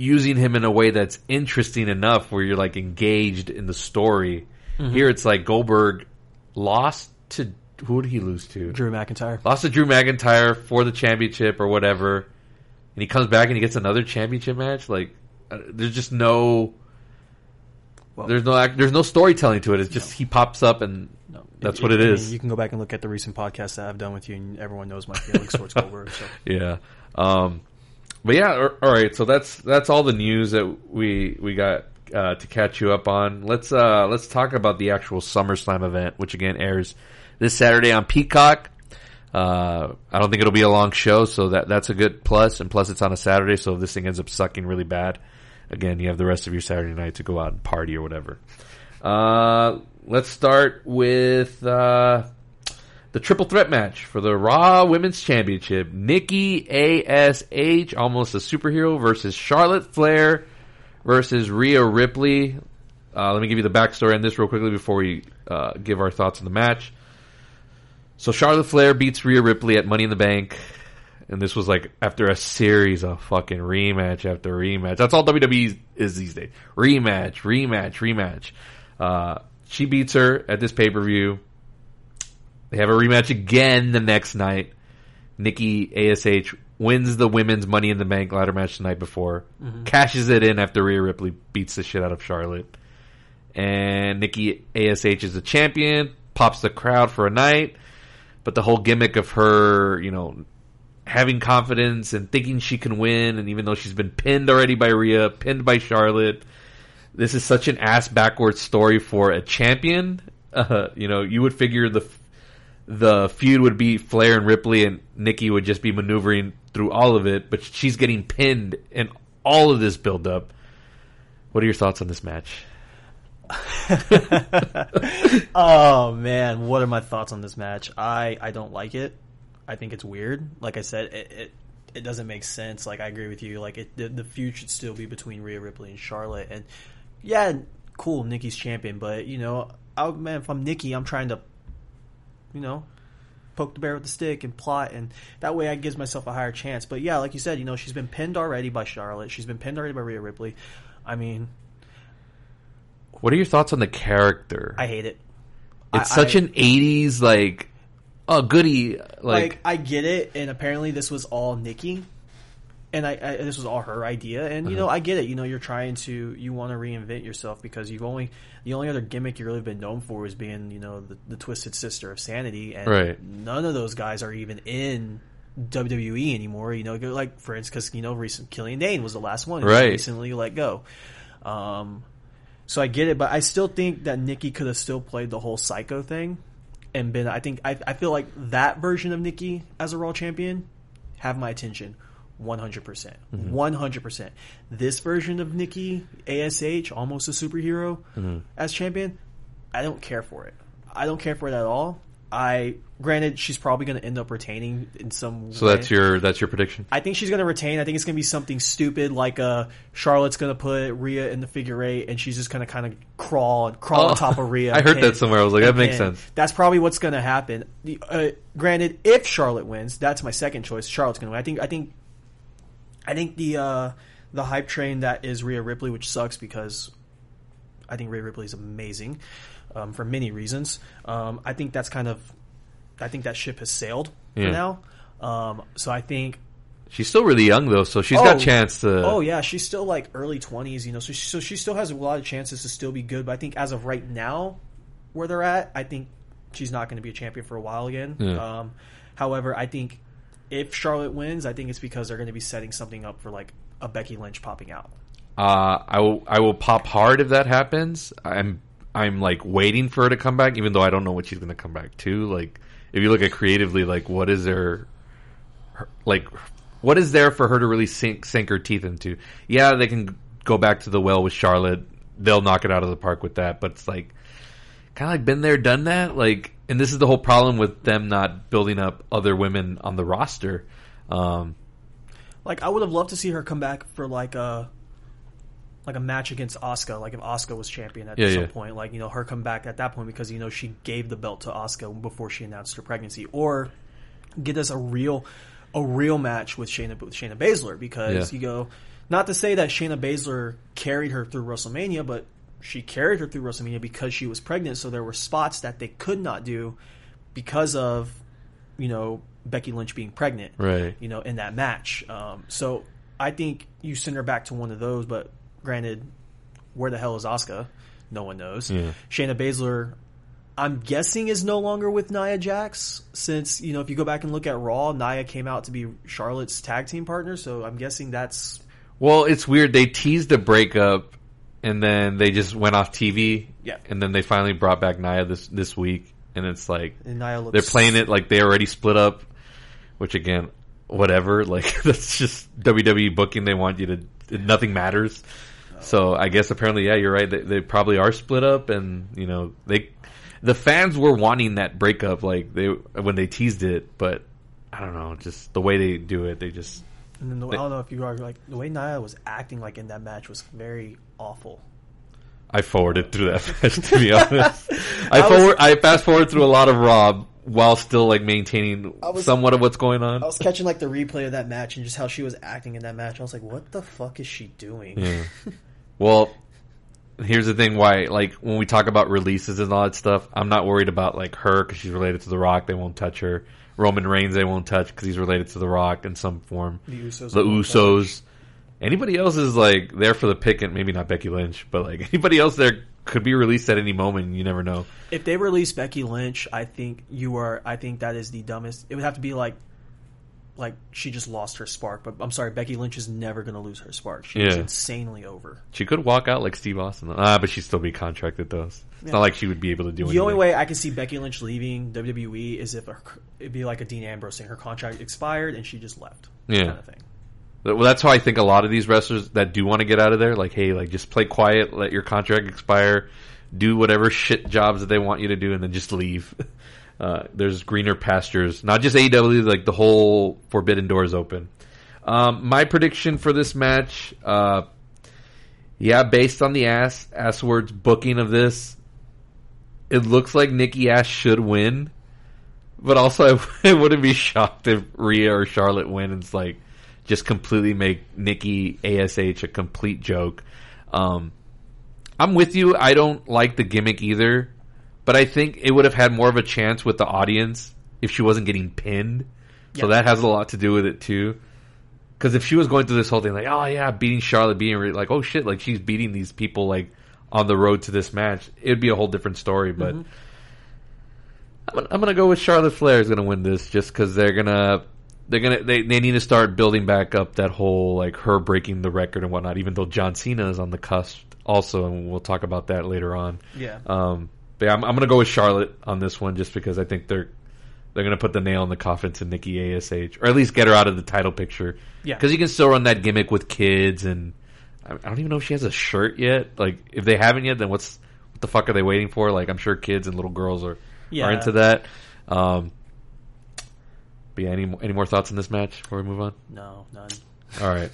using him in a way that's interesting enough where you're like engaged in the story. Here, it's like Goldberg lost to who did he lose to? Drew McIntyre. Lost to Drew McIntyre for the championship or whatever, and he comes back and he gets another championship match. Like, uh, there's just no. Well- there's no act, there's no storytelling to it. It's just he pops up and No, That's It- what it I mean, you can go back and look at the recent podcasts that I've done with you, and everyone knows my feelings towards Goldberg. So. yeah. Um, but yeah, all- right. So that's that's all the news that we we got uh, to catch you up on. Let's uh, let's talk about the actual SummerSlam event, which again airs this Saturday on Peacock. Uh, I don't think it'll be a long show, so that that's a good plus. And plus, it's on a Saturday, so if this thing ends up sucking really bad, again, you have the rest of your Saturday night to go out and party or whatever. Uh, let's start with uh, the triple threat match for the Raw Women's Championship. Nikki ASH, almost a superhero, versus Charlotte Flair versus Rhea Ripley. Uh, let me give you the backstory on this real quickly before we uh, give our thoughts on the match. So Charlotte Flair beats Rhea Ripley at Money in the Bank. And this was like after a series of fucking rematch after rematch. That's all WWE is these days. Rematch, rematch, rematch. Uh, she beats her at this pay per view. They have a rematch again the next night. Nikki ASH wins the women's Money in the Bank ladder match the night before, cashes it in after Rhea Ripley beats the shit out of Charlotte. And Nikki ASH is the champion, pops the crowd for a night, but the whole gimmick of her, you know, having confidence and thinking she can win, and even though she's been pinned already by Rhea, pinned by Charlotte, this is such an ass backwards story for a champion. Uh, you know, you would figure the the feud would be Flair and Ripley, and Nikki would just be maneuvering through all of it, but she's getting pinned in all of this build up. What are your thoughts on this match? Oh man, what are my thoughts on this match? I I don't like it. I think it's weird. Like I said, it it, it doesn't make sense. Like I agree with you. Like it, the, the feud should still be between Rhea Ripley and Charlotte. And yeah, cool, Nikki's champion, but you know, I, man, if I'm Nikki, I'm trying to, you know, poke the bear with the stick and plot, and that way I gives myself a higher chance. But yeah, like you said, you know, she's been pinned already by Charlotte. She's been pinned already by Rhea Ripley. I mean, What are your thoughts on the character? I hate it. it's I- such I- an '80s like, oh goody, like, like, I get it, and apparently this was all Nikki, and I, I this was all her idea, and you know Uh-huh. I get it. You know you're trying to you want to reinvent yourself because you've only the only other gimmick you've really been known for is being you know the, the twisted sister of sanity, and Right. none of those guys are even in WWE anymore. You know, like for instance, because you know, recent Killian Dain was the last one Right. recently let go. Um, so I get it, but I still think that Nikki could have still played the whole psycho thing and been. I think I, I feel like that version of Nikki as a Raw champion have my attention. 100%. percent 100%. This version of Nikki, ASH, almost a superhero as champion, I don't care for it. I don't care for it at all. I granted she's probably going to end up retaining in some So way. that's your that's your prediction. I think she's going to retain. I think it's going to be something stupid like uh, Charlotte's going to put Rhea in the figure eight, and she's just going to kind of crawl and crawl on Oh, top of Rhea. I heard and- that somewhere. I was like, that makes sense. That's probably what's going to happen. The, uh, granted, if Charlotte wins, that's my second choice. Charlotte's going to win. I think. I think. I think the uh, the hype train that is Rhea Ripley, which sucks because I think Rhea Ripley is amazing um, for many reasons. Um, I think that's kind of. I think that ship has sailed Yeah. for now. Um, so I think She's still really young though, so she's Oh. got chance to. Oh yeah, she's still like early twenties, you know. So she, so she still has a lot of chances to still be good. But I think as of right now, where they're at, I think she's not going to be a champion for a while again. Yeah. Um, however, I think if Charlotte wins, I think it's because they're going to be setting something up for like a Becky Lynch popping out. Uh, I will I will pop hard if that happens. I'm I'm like waiting for her to come back, even though I don't know what she's gonna come back to. Like if you look at creatively, like what is there, her- like what is there for her to really sink sink her teeth into? Yeah, they can go back to the well with Charlotte. They'll knock it out of the park with that. But it's like kind of like been there, done that. Like, and this is the whole problem with them not building up other women on the roster. Um, Like I would have loved to see her come back for like a like a match against Oscar. like if Oscar was champion at Yeah, some yeah. point, like you know her come back at that point because you know she gave the belt to Oscar before she announced her pregnancy, or get us a real a real match with Shayna with Shayna Baszler because Yeah. you go not to say that Shayna Baszler carried her through WrestleMania, but she carried her through WrestleMania because she was pregnant, so there were spots that they could not do because of you know Becky Lynch being pregnant right. you know, in that match. Um, so I think you send her back to one of those, but granted, where the hell is Asuka? No one knows. Yeah. Shayna Baszler, I'm guessing is no longer with Nia Jax since, you know, if you go back and look at Raw, Nia came out to be Charlotte's tag team partner, so I'm guessing that's Well, it's weird. They teased a breakup, and then they just went off TV. Yeah. And then they finally brought back Nia this this week, and it's like and Nia looks they're playing it like they already split up. Which again, whatever. Like that's just WWE booking. They want you to. Nothing matters. So I guess apparently, yeah, you're right. They, they probably are split up, and you know they, the fans were wanting that breakup, like they when they teased it, but I don't know, just the way they do it, they just And then the, I don't know if you are like the way Nia was acting like in that match was very awful. I forwarded through that match to be honest. I, I was- forward, I fast forward through a lot of Raw while still like maintaining was- somewhat of what's going on. I was catching like the replay of that match and just how she was acting in that match. I was like, what the fuck is she doing? Yeah. well, here's the thing: why like when we talk about releases and all that stuff, I'm not worried about like her because she's related to The Rock. They won't touch her. Roman Reigns they won't touch because he's related to The Rock in some form. The Usos. The Usos. Anybody else is like there for the pick, and maybe not Becky Lynch, but like anybody else there could be released at any moment. You never know. If they release Becky Lynch, I think you are. I think that is the dumbest. It would have to be like, like she just lost her spark. But I'm sorry, Becky Lynch is never going to lose her spark. She is Yeah. insanely over. She could walk out like Steve Austin. Ah, but she'd still be contracted though. It's Yeah. not like she would be able to do anything. The anything. only way I can see Becky Lynch leaving WWE is if her, it'd be like a Dean Ambrose thing. Her contract expired and she just left. Yeah. Kind of thing. Well, that's how I think a lot of these wrestlers that do want to get out of there, like, hey, like just play quiet, let your contract expire, do whatever shit jobs that they want you to do, and then just leave. Uh, there's greener pastures, not just AEW, like the whole Forbidden Doors open. Um, my prediction for this match, uh, yeah, based on the ass words booking of this, it looks like Nikki Ash should win. But also, I wouldn't be shocked if Rhea or Charlotte win. and It's like just completely make Nikki Ash a complete joke. Um, I'm with you. I don't like the gimmick either, but I think it would have had more of a chance with the audience if she wasn't getting pinned. So Yeah. that has a lot to do with it too. Because if she was going through this whole thing, like, oh yeah, beating Charlotte, beating Rhea, like, oh shit, like she's beating these people like on the road to this match, it'd be a whole different story. But I'm, gonna, I'm gonna go with Charlotte Flair is gonna win this just because they're gonna they're gonna they, they need to start building back up that whole like her breaking the record and whatnot. Even though John Cena is on the cusp also, and we'll talk about that later on. Yeah. Um, but yeah, I'm, I'm gonna go with Charlotte on this one just because I think they're they're gonna put the nail in the coffin to Nikki Ash, or at least get her out of the title picture. Yeah. because you can still run that gimmick with kids, and I, I don't even know if she has a shirt yet. Like, if they haven't yet, then what's what the fuck are they waiting for? Like, I'm sure kids and little girls are Yeah. are into that. Um, but yeah, any any more thoughts on this match before we move on? No, none. All right.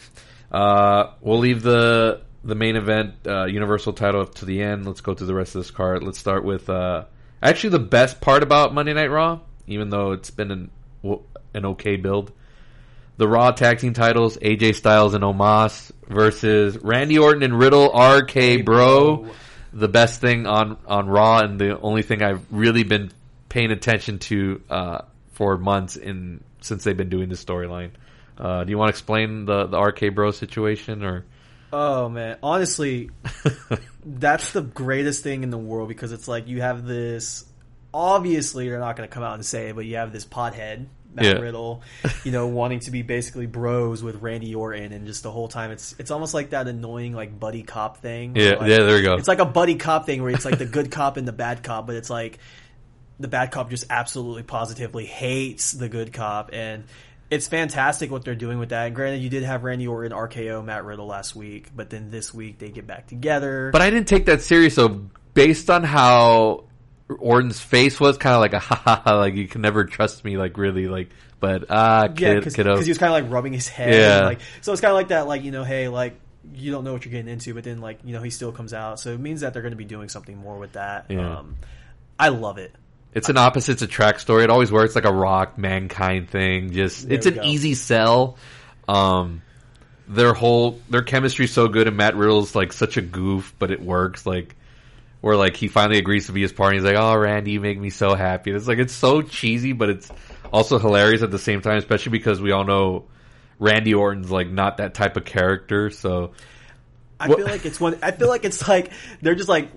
Uh, we'll leave the the main event uh, Universal title to the end. Let's go to the rest of this card. Let's start with uh, actually the best part about Monday Night Raw, even though it's been an an okay build. The Raw tag team titles: AJ Styles and Omos versus Randy Orton and Riddle, RK Bro. The best thing on on Raw, and the only thing I've really been paying attention to uh, for months in since they've been doing this storyline. Uh, do you want to explain the the RK Bro situation or? Oh man, honestly, that's the greatest thing in the world because it's like you have this. Obviously, they're not going to come out and say it, but you have this pothead Matt Yeah. Riddle, you know, wanting to be basically bros with Randy Orton, and just the whole time it's it's almost like that annoying like buddy cop thing. Yeah, like, yeah, there you go. It's like a buddy cop thing where it's like the good cop and the bad cop, but it's like the bad cop just absolutely positively hates the good cop and it's fantastic what they're doing with that. And granted, you did have Randy Orton, RKO, Matt Riddle last week, but then this week they get back together. But I didn't take that serious. So based on how Orton's face was, kind of like a ha ha ha, like you can never trust me, like really, like. But ah, yeah, kid, because he was kind of like rubbing his head. Yeah. like so it's kind of like that, like you know, hey, like you don't know what you're getting into, but then like you know he still comes out, so it means that they're going to be doing something more with that. Yeah. Um, I love it. It's an opposites attract story. It always works like a rock mankind thing. Just There it's an go. easy sell. Um, their whole their chemistry's so good, and Matt Riddle's like such a goof, but it works. Like where like he finally agrees to be his partner. He's like, "Oh, Randy, you make me so happy." And it's like it's so cheesy, but it's also hilarious at the same time, especially because we all know Randy Orton's like not that type of character. So I feel like it's one. I feel like it's like they're just like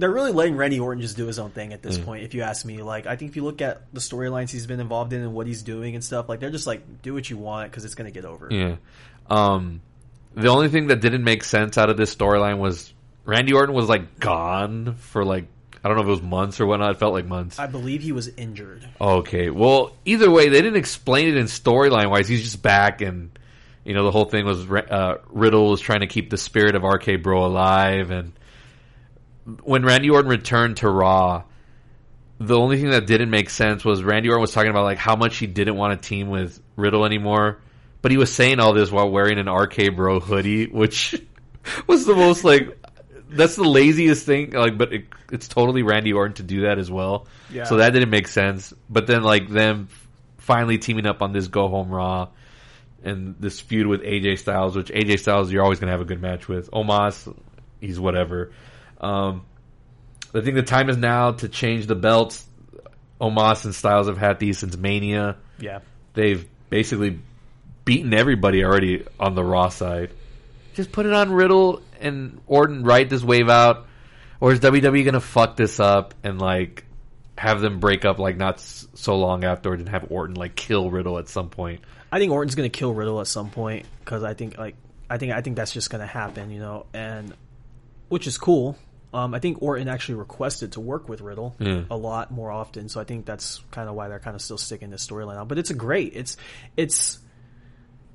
they're really letting Randy Orton just do his own thing at this point. If you ask me, like I think if you look at the storylines he's been involved in and what he's doing and stuff, like they're just like do what you want because it's gonna get over. Yeah. Um, the only thing that didn't make sense out of this storyline was Randy Orton was like gone for like I don't know if it was months or whatnot. It felt like months. I believe he was injured. Okay. Well, either way, they didn't explain it in storyline wise. He's just back, and you know the whole thing was uh, Riddle was trying to keep the spirit of RK Bro alive, and when Randy Orton returned to Raw. The only thing that didn't make sense was Randy Orton was talking about like how much he didn't want to team with Riddle anymore, but he was saying all this while wearing an RK Bro hoodie, which was the most like that's the laziest thing. Like, but it, it's totally Randy Orton to do that as well. Yeah. So that didn't make sense. But then like them finally teaming up on this Go Home Raw and this feud with AJ Styles, which AJ Styles you're always gonna have a good match with. Omos, he's whatever. Um, I think the time is now to change the belts. Omos and Styles have had these since Mania. Yeah. They've basically beaten everybody already on the Raw side. Just put it on Riddle and Orton, ride this wave out, or is WWE gonna fuck this up and like have them break up like not so long afterwards and have Orton like kill Riddle at some point? I think Orton's gonna kill Riddle at some point because I think like I think I think that's just gonna happen, you know, and which is cool. Um, I think Orton actually requested to work with Riddle Yeah. a lot more often, so I think that's kind of why they're kind of still sticking this storyline out. But it's a great, it's it's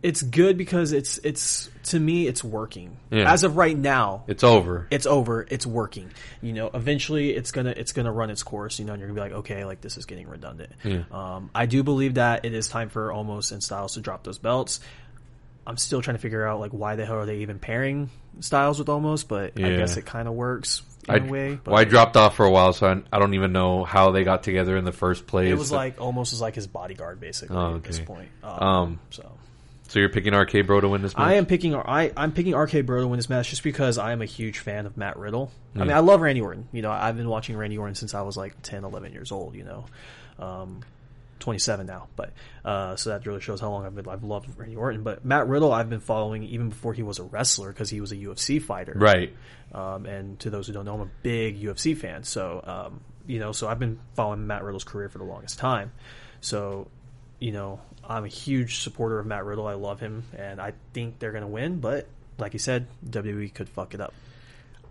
it's good because it's it's to me it's working Yeah. as of right now. It's over. it's over. It's working. You know, eventually it's gonna it's gonna run its course. You know, and you're gonna be like, okay, like this is getting redundant. Yeah. Um, I do believe that it is time for Omos and Styles to drop those belts. I'm still trying to figure out like why the hell are they even pairing Styles with Omos, but I guess it kind of works in I, a way. But well, I dropped off for a while, so I, I don't even know how they got together in the first place. it was like Omos was like his bodyguard basically Oh, at this point. Um, so. so you're picking RK Bro to win this match? I am picking I I'm picking RK Bro to win this match just because I am a huge fan of Matt Riddle. I mean, I love Randy Orton. You know, I've been watching Randy Orton since I was like 10, 11 years old. You know, um, 27 now, but uh, so that really shows how long I've been. I've loved Randy Orton, but Matt Riddle I've been following even before he was a wrestler because he was a UFC fighter. right. Um, and to those who don't know, I'm a big UFC fan. So, um, you know, so I've been following Matt Riddle's career for the longest time. So, you know, I'm a huge supporter of Matt Riddle. I love him, and I think they're gonna win. But like you said, WWE could fuck it up.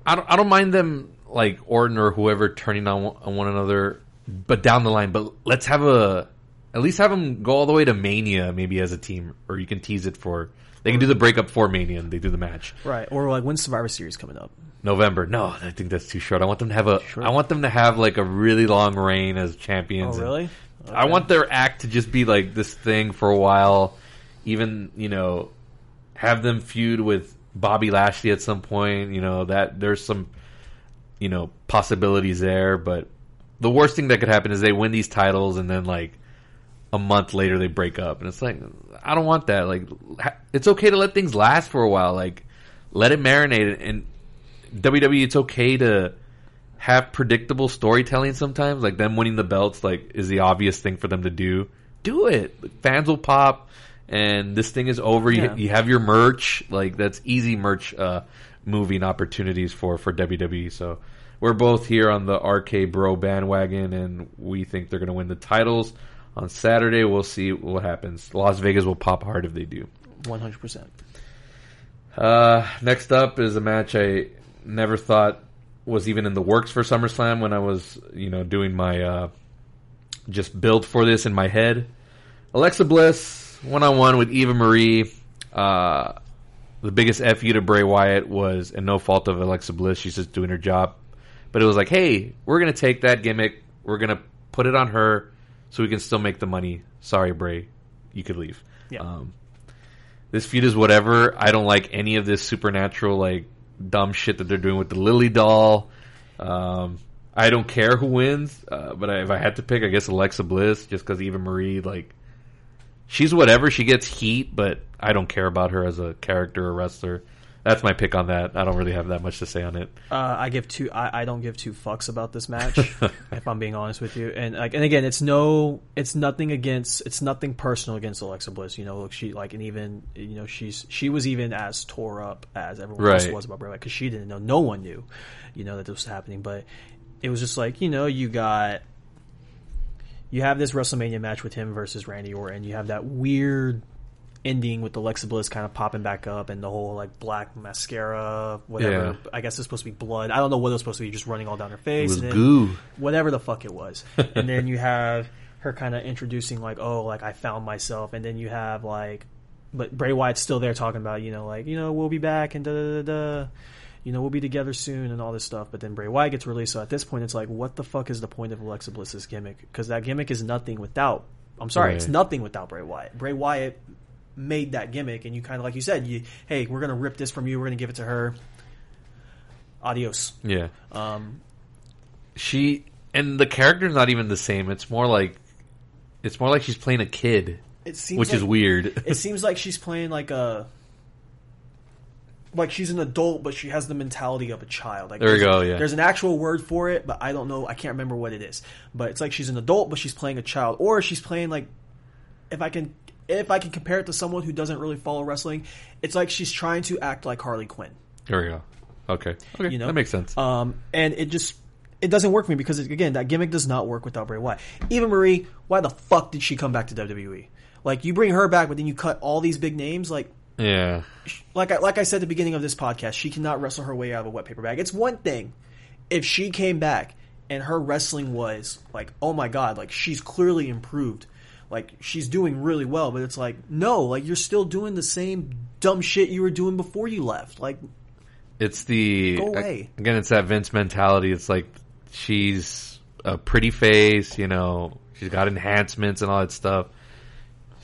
I don't, I don't mind them like Orton or whoever turning on one, on one another, but down the line. But let's have a at least have them go all the way to Mania, maybe as a team, or you can tease it for. They can do the breakup for Mania and they do the match Right. Or like when Survivor Series coming up. November. No, I think that's too short. I want them to have a. I want them to have like a really long reign as champions. Oh, and- really? I want their act to just be like this thing for a while. Even you know, have them feud with Bobby Lashley at some point. You know that there's some you know possibilities there, but the worst thing that could happen is they win these titles and then like a month later they break up, and it's like I don't want that. Like it's okay to let things last for a while. Like let it marinate and. WWE, it's okay to have predictable storytelling sometimes. Like them winning the belts, like is the obvious thing for them to do. Do it. Fans will pop, and this thing is over. Yeah. You, you have your merch. Like that's easy merch uh, moving opportunities for for WWE. So we're both here on the RK Bro bandwagon, and we think they're going to win the titles on Saturday. We'll see what happens. Las Vegas will pop hard if they do. One hundred percent. Uh, next up is a match I never thought was even in the works for SummerSlam when I was, you know, doing my uh, just build for this in my head. Alexa Bliss one on one with Eva Marie. Uh, the biggest fu to Bray Wyatt was, and no fault of Alexa Bliss, she's just doing her job. But it was like, hey, we're gonna take that gimmick, we're gonna put it on her, so we can still make the money. Sorry, Bray, you could leave. Yeah. Um, this feud is whatever. I don't like any of this supernatural like dumb shit that they're doing with the Lily doll. Um, I don't care who wins, uh, but I, if I had to pick, I guess Alexa Bliss, just because Eva Marie, like, she's whatever. She gets heat, but I don't care about her as a character or wrestler. That's my pick on that. I don't really have that much to say on it. Uh, I give two. I, I don't give two fucks about this match, if I'm being honest with you. And like, and again, it's no, it's nothing against, it's nothing personal against Alexa Bliss. You know, look, she like, and even you know, she's she was even as tore up as everyone else was about Bray Wyatt because she didn't know, no one knew, you know, that this was happening. But it was just like, you know, you got, you have this WrestleMania match with him versus Randy Orton. You have that weird ending with the Alexa Bliss kind of popping back up and the whole like black mascara, whatever. Yeah. I guess it's supposed to be blood. I don't know what it was supposed to be, just running all down her It face. goo. Whatever the fuck it was. and then you have her kind of introducing like, oh, like I found myself. And then you have like, but Bray Wyatt's still there talking about, you know, like, you know, we'll be back and da da da da. You know, we'll be together soon and all this stuff. But then Bray Wyatt gets released. So at this point, it's like, what the fuck is the point of Alexa Bliss's gimmick? Because that gimmick is nothing without. I'm sorry, it's nothing without Bray Wyatt. Bray Wyatt made that gimmick, and you kind of like you said, you hey, we're gonna rip this from you. We're gonna give it to her. Adios. Yeah. Um, She and the character's not even the same. It's more like it's more like she's playing a kid, it seems which is weird. It seems like she's playing like a like she's an adult, but she has the mentality of a child. Like There we go, yeah. There's an actual word for it, but I don't know. I can't remember what it is. But it's like she's an adult, but she's playing a child, or she's playing like if I can if I can compare it to someone who doesn't really follow wrestling, it's like she's trying to act like Harley Quinn. there we go. Okay. Okay. You know, that makes sense. Um, and it just it doesn't work for me because again, that gimmick does not work without Bray Wyatt. Eva Marie, why the fuck did she come back to WWE? Like you bring her back, but then you cut all these big names. Like yeah. like I, like I said at the beginning of this podcast, she cannot wrestle her way out of a wet paper bag. It's one thing if she came back and her wrestling was like, oh my god, like she's clearly improved, like she's doing really well. But it's like, no, like you're still doing the same dumb shit you were doing before you left. Like, It's the Go away. again. It's that Vince mentality. It's like she's a pretty face. You know, she's got enhancements and all that stuff.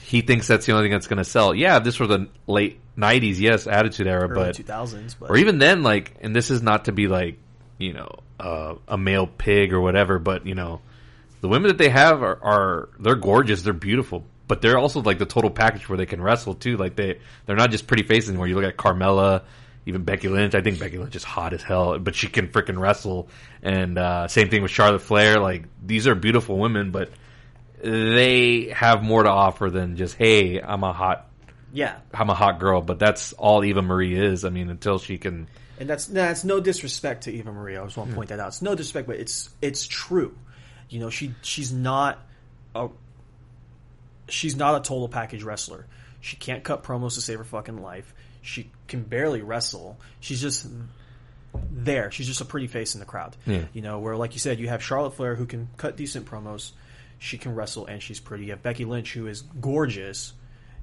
He thinks that's the only thing that's going to sell. Yeah, if this were the late '90s, yes, Attitude Era, early but two thousands, but or even then, like, and this is not to be like, you know, uh, a male pig or whatever, but you know, the women that they have are, are they're gorgeous, they're beautiful, but they're also like the total package where they can wrestle too. Like they they're not just pretty faces anymore. You look at Carmella, even Becky Lynch. I think Becky Lynch is hot as hell, but she can freaking wrestle. And uh, same thing with Charlotte Flair. Like these are beautiful women, but they have more to offer than just hey, I'm a hot. yeah, I'm a hot girl, but that's all Eva Marie is. I mean, until she can and that's that's no disrespect to Eva Marie. I just want to point that out. It's no disrespect, but it's it's true. You know, she she's not a she's not a total package wrestler. She can't cut promos to save her fucking life. She can barely wrestle. She's just there. She's just a pretty face in the crowd. Yeah. You know, where like you said, you have Charlotte Flair who can cut decent promos. She can wrestle and she's pretty. You have Becky Lynch who is gorgeous.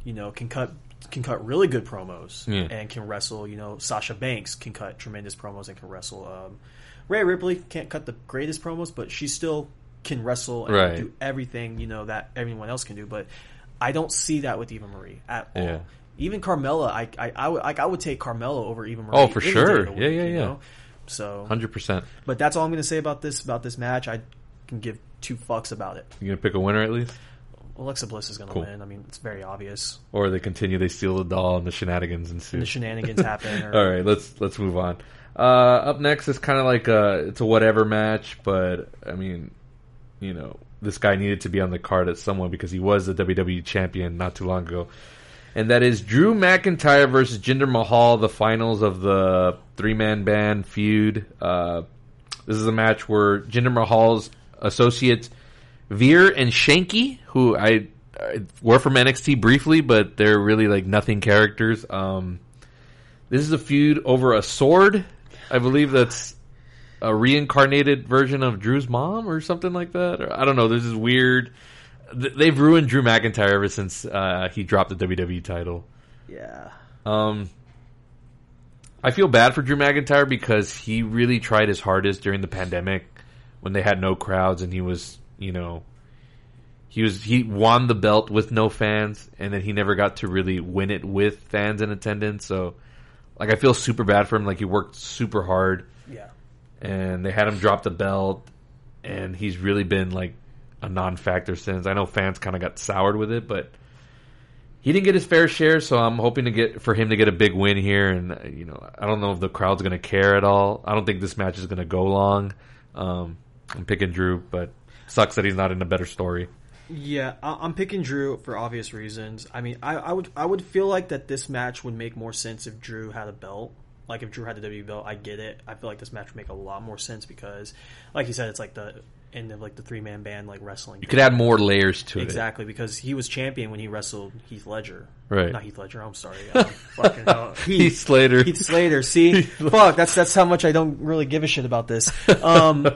You know, can cut can cut really good promos Yeah. and can wrestle. You know, Sasha Banks can cut tremendous promos and can wrestle. Um, Rhea Ripley can't cut the greatest promos, but she's still can wrestle and Right. do everything you know that everyone else can do. But I don't see that with Eva Marie at all. Yeah. Even Carmella, I I, I, would, like, I would take Carmella over Eva Marie. Oh, for sure. the Yeah, yeah, yeah. know? So, Hundred percent. but that's all I'm going to say about this about this match. I can give two fucks about it. You gonna pick a winner at least, Alexa Bliss is going to Cool. win. I mean, it's very obvious. or they continue? They steal the doll and the shenanigans ensue. And the shenanigans happen. Or, All right, let's let's move on. Uh, up next is kind of like a it's a whatever match, but I mean, you know, this guy needed to be on the card at someone because he was the WWE champion not too long ago, and that is Drew McIntyre versus Jinder Mahal, the finals of the three man band feud. Uh, this is a match where Jinder Mahal's associates Veer and Shanky, who I, I were from NXT briefly, but they're really like nothing characters. Um, this is a feud over a sword. I believe that's a reincarnated version of Drew's mom or something like that. Or, I don't know. This is weird. They've ruined Drew McIntyre ever since uh, he dropped the WWE title. yeah. Um, I feel bad for Drew McIntyre because he really tried his hardest during the pandemic when they had no crowds and he was, you know, he was he won the belt with no fans and then he never got to really win it with fans in attendance. So, like, I feel super bad for him. Like, he worked super hard. And they had him drop the belt and he's really been like a non-factor since. I know fans kind of got soured with it, but he didn't get his fair share, so I'm hoping to get for him to get a big win here. And uh, you know, I don't know if the crowd's going to care at all. I don't think this match is going to go long. Um, I'm picking Drew, but sucks that he's not in a better story. Yeah, I'm picking Drew for obvious reasons. I mean, I, I would I would feel like that this match would make more sense if Drew had a belt. Like if Drew had the W belt, I get it. I feel like this match would make a lot more sense because, like you said, it's like the end of like the three man band like wrestling. You could add more layers to it. exactly because he was champion when he wrestled Heath Ledger. Right. Not Heath Ledger. I'm sorry. Fucking hell. it. Heath Slater. Heath Slater. See, fuck. That's that's how much I don't really give a shit about this. Um,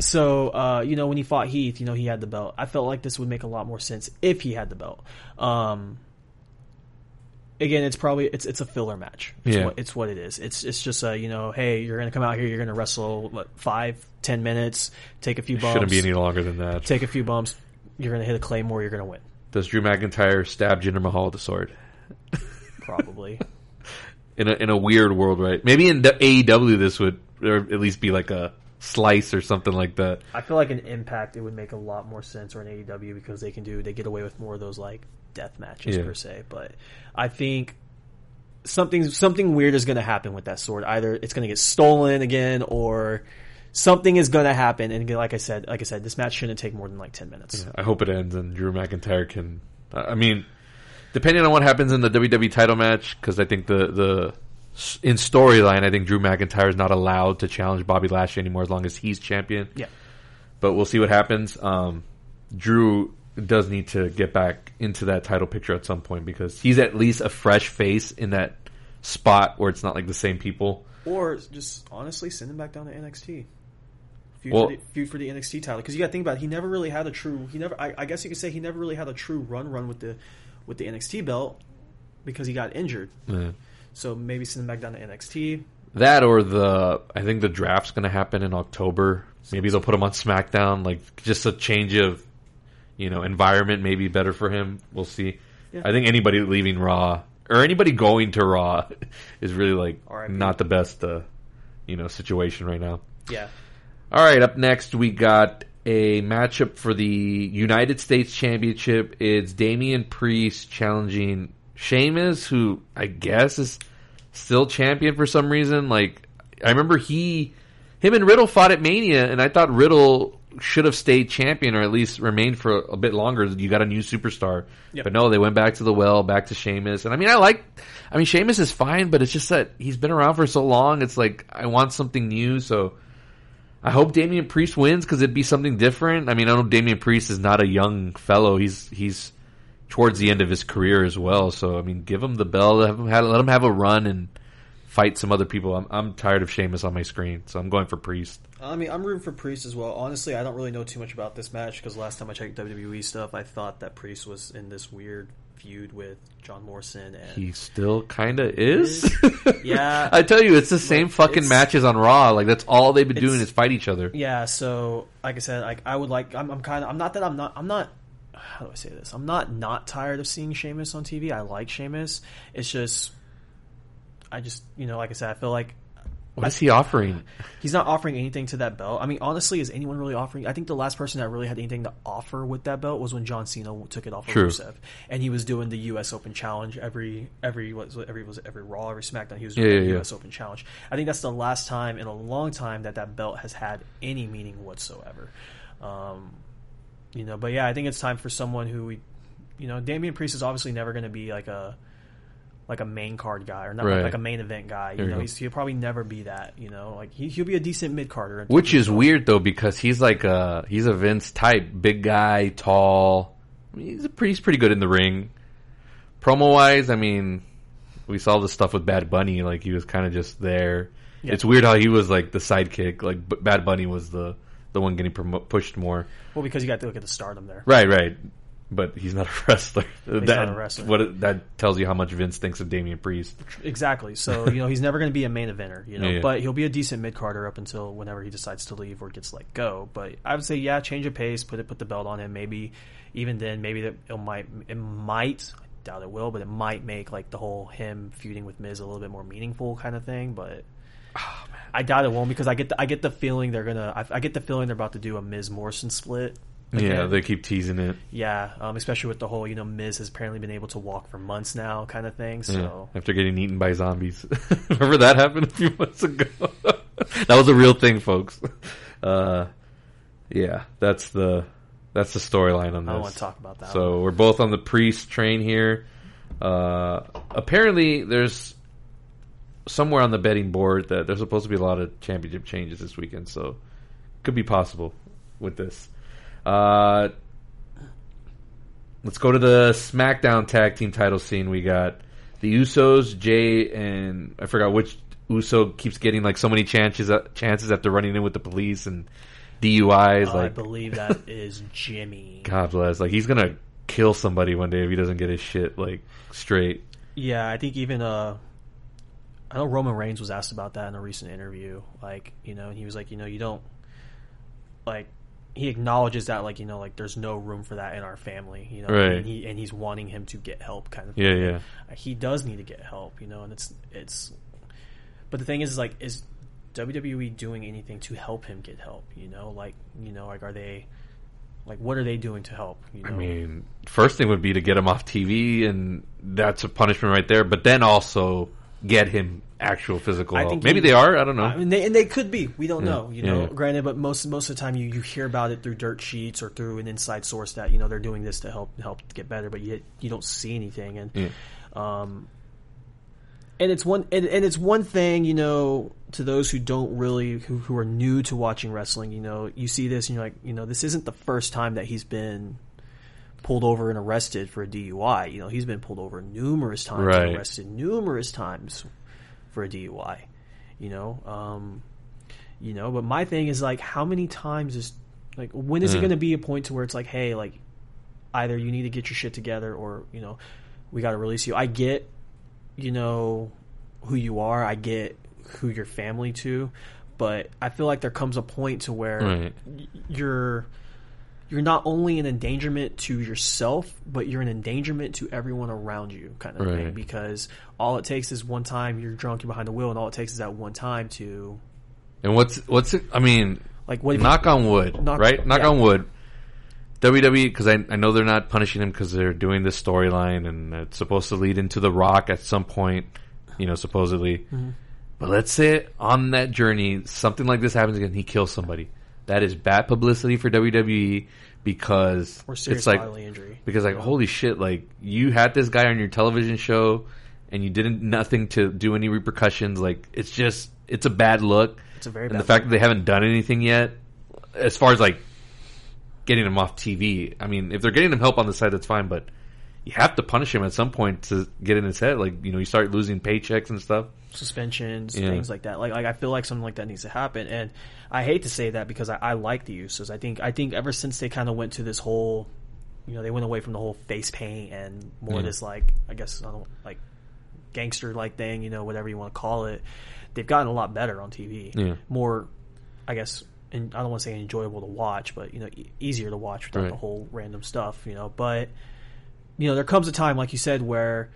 so uh, you know, when he fought Heath, you know, he had the belt. I felt like this would make a lot more sense if he had the belt. Um, again, it's probably it's it's a filler match. It's Yeah. what, it's what it is. It's it's just a you know, hey, you're gonna come out here, you're gonna wrestle what five, ten minutes, take a few bumps, Shouldn't be any longer than that. take a few bumps. You're gonna hit a claymore. You're gonna win. Does Drew McIntyre stab Jinder Mahal with a sword? Probably. In a in a weird world, right? Maybe in the AEW this would or at least be like a slice or something like that. I feel like an Impact it would make a lot more sense, or an AEW because they can do they get away with more of those like death matches Yeah. per se. But I think something something weird is going to happen with that sword. Either it's going to get stolen again, or something is going to happen. And like I said, like I said, this match shouldn't take more than like ten minutes. I hope it ends and Drew McIntyre can. I mean, depending on what happens in the WWE title match, because I think the the in storyline, I think Drew McIntyre is not allowed to challenge Bobby Lashley anymore as long as he's champion. Yeah. But we'll see what happens. Um, Drew does need to get back into that title picture at some point because he's at least a fresh face in that spot where it's not like the same people. Or just honestly send him back down to NXT. Feud, Well- for, the, feud for the NXT title because you got to think about it. He never really had a true. He never. I, I guess you could say he never really had a true run run with the with the NXT belt because he got injured. Yeah. So maybe send him back down to NXT. That or the I think the draft's going to happen in October. Maybe they'll put him on SmackDown. Like just a change of you know environment, maybe better for him. We'll see. Yeah. I think anybody leaving Raw or anybody going to Raw is really like RIP. not the best uh, you know situation right now. Yeah. All right, up next we got a matchup for the United States Championship. It's Damian Priest challenging Sheamus, who I guess is still champion for some reason. Like I remember he, him and Riddle fought at Mania, and I thought Riddle should have stayed champion or at least remained for a bit longer. You got a new superstar, Yep. but no, they went back to the well, back to Sheamus. And I mean, I like, I mean, Sheamus is fine, but it's just that he's been around for so long. It's like I want something new, so. I hope Damian Priest wins because it'd be something different. I mean, I know Damian Priest is not a young fellow. He's he's towards the end of his career as well. So I mean, give him the bell, have him have, let him have a run and fight some other people. I'm I'm tired of Sheamus on my screen, so I'm going for Priest. I mean, I'm rooting for Priest as well. Honestly, I don't really know too much about this match because last time I checked WWE stuff, I thought that Priest was in this weird feud with John Morrison and He still kind of is. yeah. I tell you, it's the same Look, fucking matches on Raw. Like that's all they've been doing is fight each other. Yeah, so like I said, like I would like I'm, I'm kind of I'm not that I'm not I'm not how do I say this? I'm not not tired of seeing Sheamus on TV. I like Sheamus. It's just I just you know like I said, I feel like What is he offering? he's not offering anything to that belt. I mean, honestly, is anyone really offering? I think the last person that really had anything to offer with that belt was when John Cena took it off of True. Rusev, and he was doing the U.S. Open Challenge every every what every was every Raw every SmackDown. He was doing Yeah, the yeah, yeah. U.S. Open Challenge. I think that's the last time in a long time that that belt has had any meaning whatsoever. Um, you know, but yeah, I think it's time for someone who we, you know, Damian Priest is obviously never going to be like a like a main card guy or not Right. like a main event guy. You There know, he's, he'll probably never be that. You know, like he, he'll be a decent mid carder. Which is weird though because he's like a he's a Vince type, big guy, tall. I mean, he's a pretty he's pretty good in the ring. Promo wise, I mean, we saw the stuff with Bad Bunny. Like he was kind of just there. Yeah. It's weird how he was like the sidekick. Like B- Bad Bunny was the the one getting pushed more. well because you got to look at the stardom there. Right, right. But he's not a wrestler. that, not a wrestler. What that tells you how much Vince thinks of Damian Priest. Exactly. So you know he's never going to be a main eventer. You know, Yeah, yeah. but he'll be a decent mid carder up until whenever he decides to leave or gets let go. But I would say yeah, change of pace, put it put the belt on him. Maybe even then, maybe that it might it might. I doubt it will, but it might make like the whole him feuding with Miz a little bit more meaningful kind of thing. But Oh, I doubt it won't because I get the, I get the feeling they're gonna I, I get the feeling they're about to do a Miz Morrison split. Yeah, they keep teasing it. Yeah, um, especially with the whole you know Miz has apparently been able to walk for months now kind of thing. Yeah, So after getting eaten by zombies. Remember that happened a few months ago? that was a real thing, folks. Uh, yeah, that's the that's the storyline on this. I don't want to talk about that. So we're both on the priest train here. Uh, apparently, there's somewhere on the betting board that there's supposed to be a lot of championship changes this weekend. So could be possible with this. Uh, let's go to the SmackDown tag team title scene. We got the Usos, Jey, and I forgot which Uso keeps getting like so many chances chances after running in with the police and DUIs. Uh, I believe that is Jimmy. God bless. Like he's gonna kill somebody one day if he doesn't get his shit like straight. Yeah, I think even uh, I know Roman Reigns was asked about that in a recent interview. Like, you know, and he was like, you know, you don't like. He acknowledges that, like, you know, like there's no room for that in our family, you know, Right. and, he, and he's wanting him to get help, kind of. Yeah, thing. yeah. Uh, he does need to get help, you know, and it's it's. But the thing is, like, is WWE doing anything to help him get help? You know, like, you know, like, are they, like, what are they doing to help? You know? I mean, first thing would be to get him off TV, and that's a punishment right there. But then also get him actual physical I help. Maybe he- they are. I don't know. I mean, they, and they could be. We don't know. You Yeah, know, yeah. granted, but most most of the time you, you hear about it through dirt sheets or through an inside source that you know they're doing this to help help get better, but yet you don't see anything. And Yeah. um, and it's one and, and it's one thing you know to those who don't really who who are new to watching wrestling. You know, you see this and you're like, you know, this isn't the first time that he's been pulled over and arrested for a DUI. You know, he's been pulled over numerous times, Right. and arrested numerous times for a DUI. You know, um, you know. But my thing is like, how many times is like, when is it Mm. going to be a point to where it's like, hey, like, either you need to get your shit together, or you know, we got to release you. I get, you know, who you are. I get who you're family to, but I feel like there comes a point to where Right. you're you're not only an endangerment to yourself, but you're an endangerment to everyone around you, kind of thing. Because all it takes is one time you're drunk, you're behind the wheel, and all it takes is that one time to And what's what's it? I mean, like what knock on wood, Knock- right? Knock yeah. on wood. WWE, because I, I know they're not punishing him because they're doing this storyline and it's supposed to lead into The Rock at some point, you know, supposedly. Mm-hmm. But let's say on that journey, something like this happens again, he kills somebody. That is bad publicity for WWE because it's like because like holy shit, like you had this guy on your television show and you didn't nothing to do any repercussions. Like it's just it's a bad look. It's a very and bad the fact look. that they haven't done anything yet, as far as like getting him off TV. I mean, if they're getting him help on the side, that's fine. But you have to punish him at some point to get in his head. Like you know, you start losing paychecks and stuff. Suspensions, Yeah. things like that. Like, like I feel like something like that needs to happen, and I hate to say that because I, I like the Usos. I think I think ever since they kind of went to this whole, you know, they went away from the whole face paint and more Yeah. this like I guess I don't like gangster like thing, you know, whatever you want to call it. They've gotten a lot better on TV. Yeah. More, I guess. And I don't want to say enjoyable to watch, but you know, e- easier to watch without Right. the whole random stuff, you know. But you know, there comes a time, like you said, where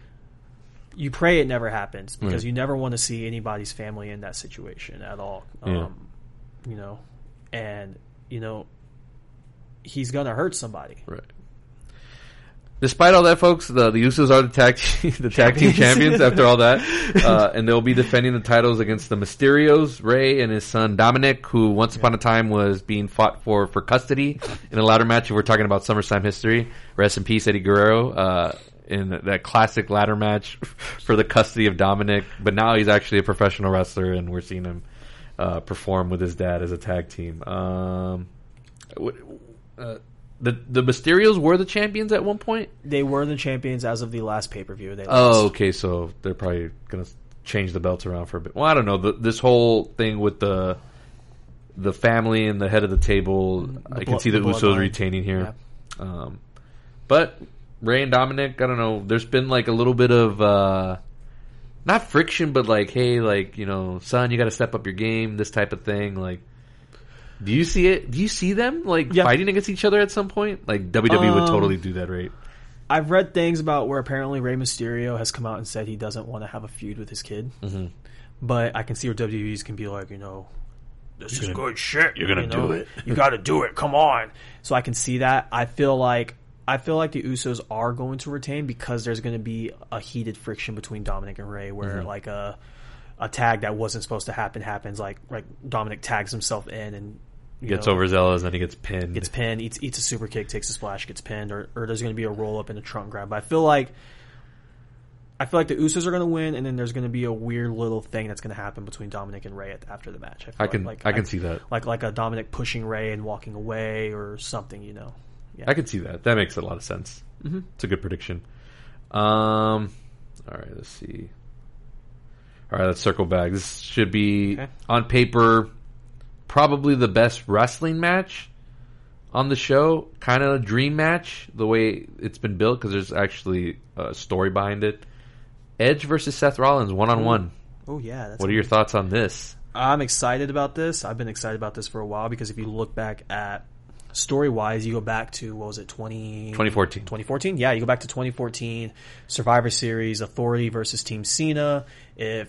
you pray it never happens because you never want to see anybody's family in that situation at all. Yeah. Um, you know, and you know, he's gonna hurt somebody. Right. Despite all that, folks, the, the Usos are the tag team, the tag team champions after all that, uh, and they'll be defending the titles against the Mysterios, Rey and his son Dominik, who once upon a time was being fought for for custody in a ladder match. If we're talking about SummerSlam history, rest in peace, Eddie Guerrero, uh, in that classic ladder match for the custody of Dominik. But now he's actually a professional wrestler, and we're seeing him uh, perform with his dad as a tag team. Um, uh, the the Mysterios were the champions at one point. They were the champions as of the last pay per view. They Oh, okay. So they're probably gonna change the belts around for a bit. Well, I don't know. The, this whole thing with the the family and the head of the table, I can blo- see the, the Usos retaining here. Um, but Rey and Dominik, I don't know. There's been like a little bit of uh, not friction, but like, hey, like you know, son, you got to step up your game. This type of thing, like. Do you see it? Do you see them like Yeah. fighting against each other at some point? Like WWE would Um, totally do that, right? I've read things about where apparently Rey Mysterio has come out and said he doesn't want to have a feud with his kid. Mm-hmm. But I can see where WWE's can be like, you know, this is good shit. you're gonna you know? do it. you got to do it. Come on. So I can see that. I feel like I feel like the Usos are going to retain because there's going to be a heated friction between Dominik and Rey, where Mm-hmm. like a a tag that wasn't supposed to happen happens. Like like Dominik tags himself in and Gets know, overzealous and he gets pinned. gets pinned, eats eats a super kick, takes a splash, gets pinned, or, or there's going to be a roll up and a trunk grab. But I feel like I feel like the Usos are going to win, and then there's going to be a weird little thing that's going to happen between Dominik and Rey at, after the match. feel I can- like, I can see that. like like a Dominik pushing Rey and walking away or something, you know. Yeah, I can see that. That makes a lot of sense. Mm-hmm. It's a good prediction. Um, all right, let's see. All right, let's circle back. This should be Okay. on paper probably the best wrestling match on the show. Kind of a dream match the way it's been built because there's actually a story behind it. Edge versus Seth Rollins one on one. oh yeah. That's What are your thoughts on this? I'm excited about this. I've been excited about this for a while because if you look back at story wise, you go back to what was it 20, 2014. 2014? Yeah, you go back to 2014 Survivor Series Authority versus Team Cena. If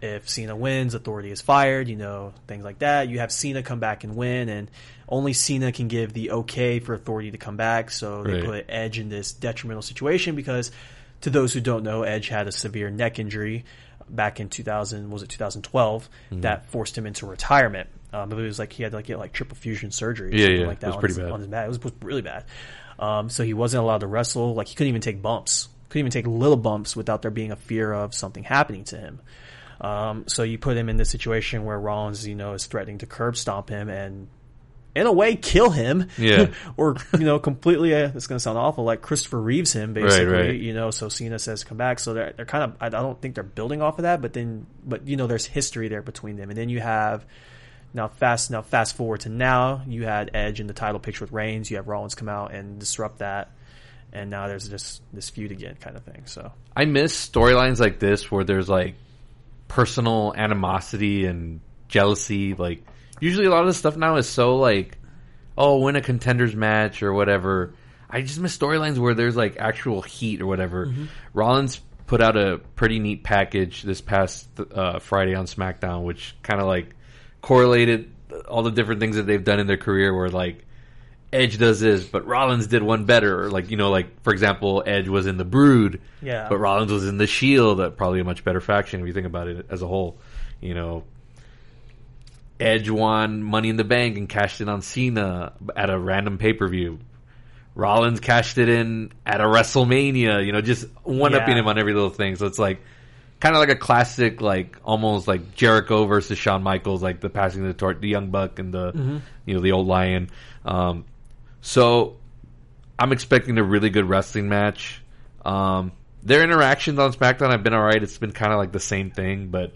if Cena wins, Authority is fired. You know things like that. You have Cena come back and win, and only Cena can give the okay for Authority to come back. So they Right. put Edge in this detrimental situation because, to those who don't know, Edge had a severe neck injury back in 2000 was it 2012 Mm-hmm. that forced him into retirement. Um, it was like he had to like get like triple fusion surgery or Yeah, something yeah, like that it was on pretty his, bad. on his back. It was, was really bad. Um, so he wasn't allowed to wrestle. Like he couldn't even take bumps. Couldn't even take little bumps without there being a fear of something happening to him. Um, so you put him in this situation where Rollins, you know, is threatening to curb stomp him and, in a way, kill him. Yeah. or you know, completely. Uh, it's going to sound awful, like Christopher Reeves him, basically. right. You know, so Cena says come back. So they're they're kind of. I I don't think they're building off of that, but then, but you know, there's history there between them, and then you have. Now fast now fast forward to now, you had Edge in the title picture with Reigns, you have Rollins come out and disrupt that, and now there's this this feud again kind of thing. So I miss storylines like this where there's like personal animosity and jealousy. Like usually a lot of the stuff now is so like, oh, win a contenders match or whatever. I just miss storylines where there's like actual heat or whatever. Rollins put out a pretty neat package this past uh, Friday on SmackDown, which kind of like correlated all the different things that they've done in their career. Where like Edge does this, but Rollins did one better. Or like you know, like for example, Edge was in the Brood, Yeah. but Rollins was in the Shield. That probably a much better faction if you think about it as a whole. You know, Edge won Money in the Bank and cashed in on Cena at a random pay per view. Rollins cashed it in at a WrestleMania. You know, just one upping Yeah. him on every little thing. So it's like kind of like a classic, like almost like Jericho versus Shawn Michaels, like the passing of the torch, the young buck and the you know the old lion. Um, so I'm expecting a really good wrestling match. Um, their interactions on SmackDown have been alright. It's been kind of like the same thing, but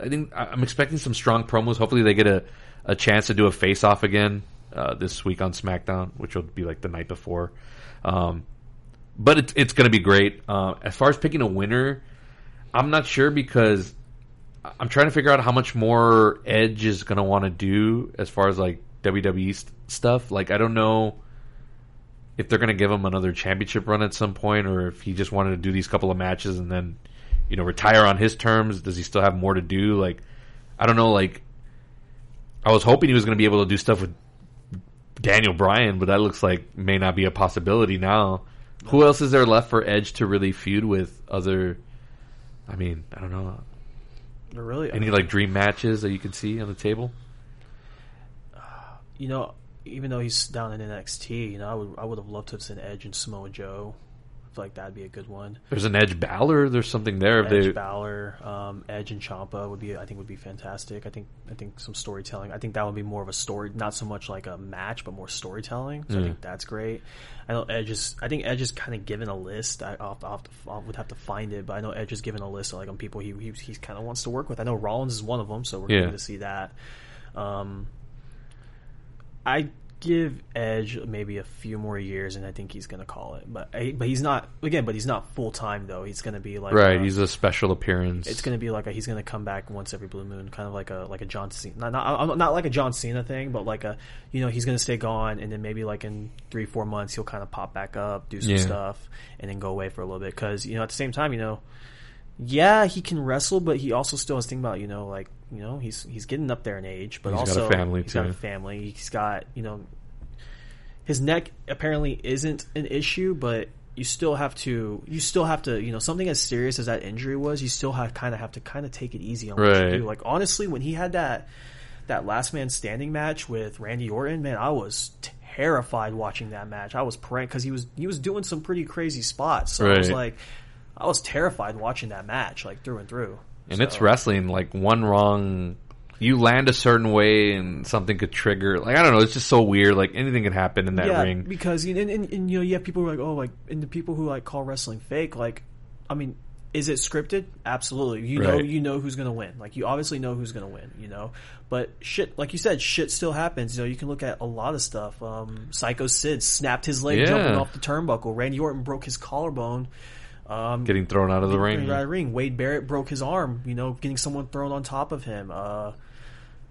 I think I'm expecting some strong promos. Hopefully, they get a, a chance to do a face off again uh, this week on SmackDown, which will be like the night before. Um, but it's it's going to be great. Uh, as far as picking a winner, I'm not sure because I'm trying to figure out how much more Edge is going to want to do as far as like WWE st- stuff. Like I don't know if they're going to give him another championship run at some point, or if he just wanted to do these couple of matches and then you know retire on his terms. Does he still have more to do? Like I don't know. Like I was hoping he was going to be able to do stuff with Daniel Bryan, but that looks like may not be a possibility now. Who else is there left for Edge to really feud with? Other, I mean, I don't know. They're really Any like dream matches that you can see on the table? you know, even though he's down in NXT, you know, I would I would have loved to have seen Edge and Samoa Joe. Feel like that'd be a good one. There's an Edge Balor. There's something there. If Edge they, Balor, um, Edge and Ciampa would be I think would be fantastic. I think I think some storytelling. I think that would be more of a story, not so much like a match, but more storytelling. So I Mm. think that's great. I know Edge is. I think Edge is kind of given a list. I, I'll, I'll would have to find it, but I know Edge is given a list of like on people he he, he kind of wants to work with. I know Rollins is one of them, so we're Yeah. going to see that. Um, I give Edge maybe a few more years, and I think he's going to call it. But eh, but he's not again. But he's not full time though. He's going to be like right, he's a special appearance. it's going to be like a, he's going to come back once every blue moon, kind of like a like a John Cena, not not, not like a John Cena thing, but like a you know he's going to stay gone, and then maybe like in three four months he'll kind of pop back up, do some Yeah. stuff, and then go away for a little bit because you know at the same time you know. Yeah, he can wrestle, but he also still has to think about you know like you know he's he's getting up there in age, but He's got a also family, he's got a family. He's got you know his neck apparently isn't an issue, but you still have to you still have to you know something as serious as that injury was, you still have kind of have to kind of take it easy on what Right. you do. Like honestly, when he had that that last man standing match with Randy Orton, man, I was terrified watching that match. I was praying because he was he was doing some pretty crazy spots. So I was like, I was terrified watching that match, like through and through. and So- it's wrestling. Like one wrong, you land a certain way and something could trigger. Like I don't know. It's just so weird. Like anything can happen in that yeah, ring. because you and, and, and you know you have people who are like oh like and the people who like call wrestling fake like I mean is it scripted absolutely you know Right. you know who's gonna win like you obviously know who's gonna win you know but shit like you said shit still happens you know you can look at a lot of stuff um, Psycho Sid snapped his leg Yeah. jumping off the turnbuckle Randy Orton broke his collarbone um, Getting thrown out of the Ring. ring. Right ring. Wade Barrett broke his arm, you know, getting someone thrown on top of him. Uh,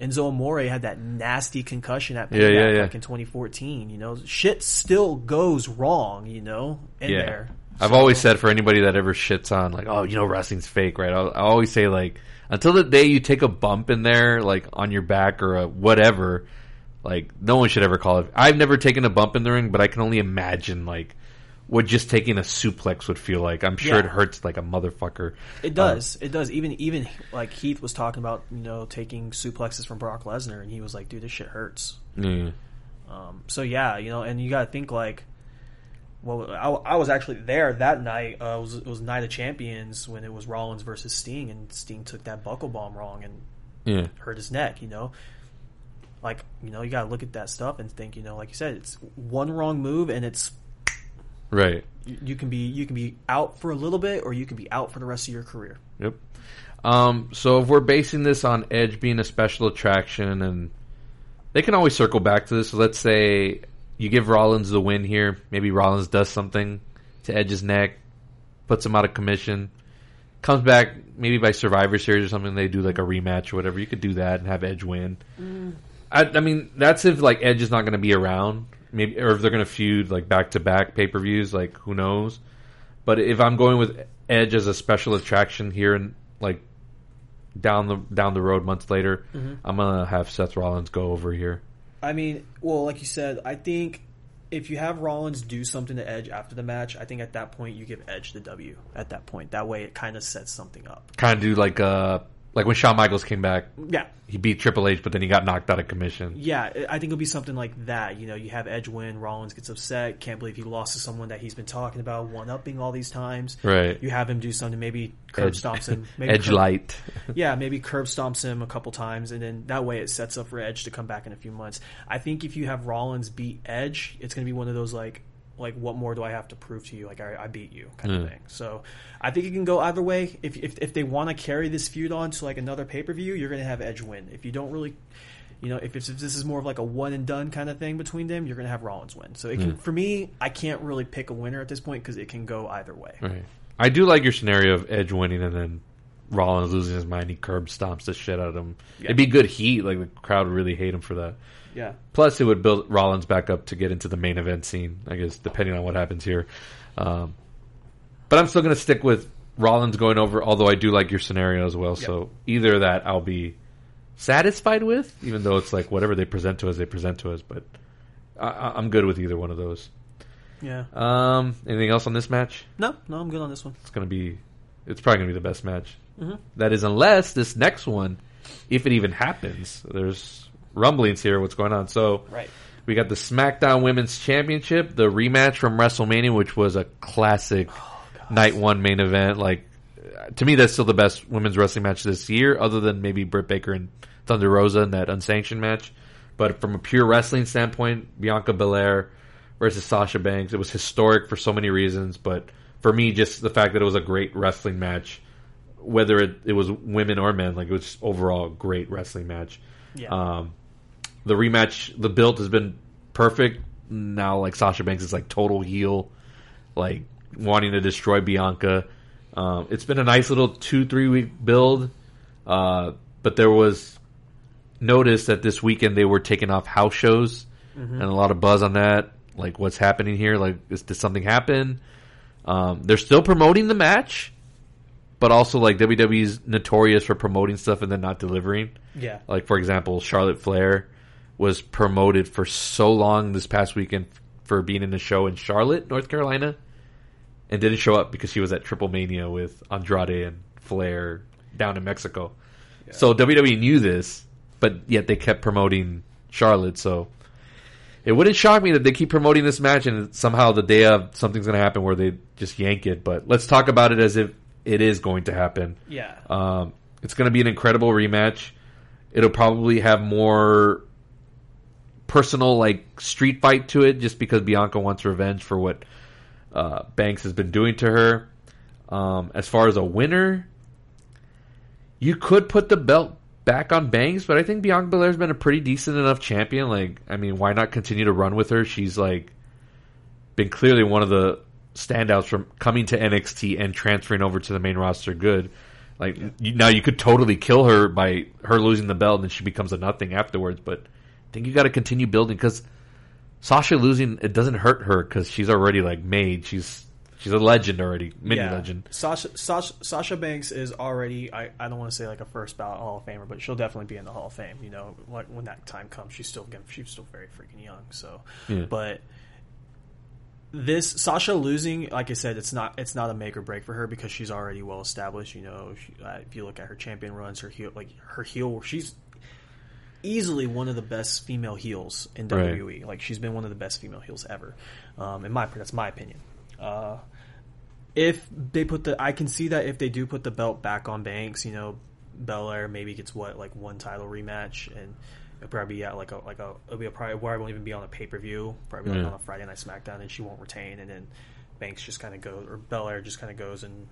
Enzo Amore had that nasty concussion at Yeah, yeah, yeah. like in 2014. You know, shit still goes wrong. You know, in Yeah. there. I've So- always said for anybody that ever shits on like, oh, you know, wrestling's fake, right? I, I always say like, until the day you take a bump in there, like on your back or a whatever, like no one should ever call it. I've never taken a bump in the ring, but I can only imagine like what just taking a suplex would feel like. I'm sure Yeah. it hurts like a motherfucker. It does. it does. Even even like Heath was talking about, you know, taking suplexes from Brock Lesnar, and he was like, "Dude, this shit hurts." Yeah. Um, so yeah, you know, and you got to think like, well, I, I was actually there that night. Uh, it was it was Night of Champions when it was Rollins versus Sting, and Sting took that buckle bomb wrong and Yeah. hurt his neck. You know, like you know, you got to look at that stuff and think, you know, like you said, it's one wrong move, and it's Right. you, you can be you can be out for a little bit, or you can be out for the rest of your career. Yep. Um, so if we're basing this on Edge being a special attraction, and they can always circle back to this. So let's say you give Rollins the win here. Maybe Rollins does something to Edge's neck, puts him out of commission, comes back maybe by Survivor Series or something. They do like a rematch or whatever. You could do that and have Edge win. I, I mean, that's if like Edge is not going to be around, maybe, or if they're going to feud like back to back pay per views. Like who knows? But if I'm going with Edge as a special attraction here and like down the down the road months later, I'm gonna have Seth Rollins go over here. I mean, well, like you said, I think if you have Rollins do something to Edge after the match, I think at that point you give Edge the W. At that point, that way it kind of sets something up. Kind of do like uh like when Shawn Michaels came back, Yeah, he beat Triple H, but then he got knocked out of commission. yeah, I think it'll be something like that. You know, you have Edge win, Rollins gets upset, can't believe he lost to someone that he's been talking about, one upping all these times. Right. You have him do something, maybe curb Edge, stomps him, maybe Edge curb- light. yeah, maybe curb stomps him a couple times, and then that way it sets up for Edge to come back in a few months. I think if you have Rollins beat Edge, it's going to be one of those like like what more do I have to prove to you? Like I, I beat you, kind Yeah. of hmm. thing. So I think it can go either way. If if, if they want to carry this feud on to like another pay per view, you're going to have Edge win. If you don't really, you know, if, if this is more of like a one and done kind of thing between them, you're going to have Rollins win. So it can, hmm. for me, I can't really pick a winner at this point because it can go either way. Right. I do like your scenario of Edge winning and then Rollins losing his mind. He curb stomps the shit out of him. Yeah. It'd be good heat. Like the crowd would really hate him for that. Yeah. Plus, it would build Rollins back up to get into the main event scene. I guess depending on what happens here. Um, but I'm still going to stick with Rollins going over. Although I do like your scenario as well. So either that I'll be satisfied with, even though it's like whatever they present to us, they present to us. But I, I- I'm good with either one of those. Yeah. Um, anything else on this match? No, no, I'm good on this one. It's gonna be, it's probably gonna be the best match. Mm-hmm. That is, unless this next one, if it even happens, there's rumblings here. What's going on? So, Right. we got the SmackDown Women's Championship, the rematch from WrestleMania, which was a classic oh, night one main event. Like, to me, that's still the best women's wrestling match this year, other than maybe Britt Baker and Thunder Rosa in that unsanctioned match. But from a pure wrestling standpoint, Bianca Belair versus Sasha Banks, it was historic for so many reasons. But for me, just the fact that it was a great wrestling match, whether it, it was women or men, like it was overall a great wrestling match. Yeah. Um, the rematch, the build has been perfect. Now, like Sasha Banks is like total heel, like wanting to destroy Bianca. Um, it's been a nice little two three week build, uh, but there was notice that this weekend they were taking off house shows and a lot of buzz on that. Like, what's happening here? Like, is, did something happen? Um, they're still promoting the match, but also like WWE's notorious for promoting stuff and then not delivering. Yeah. Like for example, Charlotte Flair was promoted for so long this past weekend for being in a show in Charlotte, North Carolina, and didn't show up because she was at Triple Mania with Andrade and Flair down in Mexico. So WWE knew this, but yet they kept promoting Charlotte. So it wouldn't shock me that they keep promoting this match and somehow the day of something's going to happen where they just yank it. But let's talk about it as if it is going to happen. Yeah. Um, it's going to be an incredible rematch. It'll probably have more personal, like street fight to it, just because Bianca wants revenge for what uh, Banks has been doing to her. Um, as far as a winner, you could put the belt back on Banks, but I think Bianca Belair's been a pretty decent enough champion. Like, I mean, why not continue to run with her? She's like been clearly one of the standouts from coming to NXT and transferring over to the main roster. Good. Like you, now, you could totally kill her by her losing the belt, and then she becomes a nothing afterwards. But I think you got to continue building because Sasha losing it doesn't hurt her because she's already like made. She's she's a legend already, mini legend. Sasha, Sasha Sasha Banks is already I, I don't want to say like a first ballot Hall of Famer, but she'll definitely be in the Hall of Fame. You know, like when that time comes, she's still she's still very freaking young. So, Yeah. but this Sasha losing, like I said, it's not it's not a make or break for her because she's already well established. You know, she, uh, if you look at her champion runs, her heel like her heel, she's easily one of the best female heels in Right. WWE. Like she's been one of the best female heels ever. Um, in my that's my opinion. Uh, if they put the, I can see that if they do put the belt back on Banks, you know, Belair maybe gets what like one title rematch, and it'll probably be at like a like a it'll be a probably where I won't even be on a pay per view, probably like Yeah. on a Friday Night SmackDown, and she won't retain, and then Banks just kind of goes or Belair just kind of goes and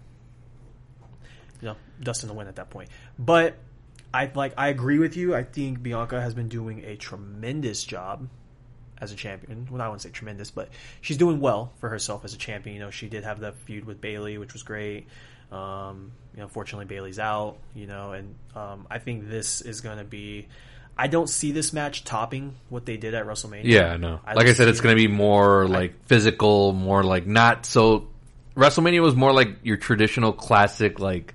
you know Dustin to win at that point. But I like I agree with you. I think Bianca has been doing a tremendous job as a champion. Well, I wouldn't say tremendous, but she's doing well for herself as a champion. You know, she did have that feud with Bayley, which was great. Um, you know, unfortunately Bayley's out. You know, and um, I think this is going to be. I don't see this match topping what they did at WrestleMania. Yeah, no. I like I said, it's going to be more like physical, more like not so. WrestleMania was more like your traditional classic like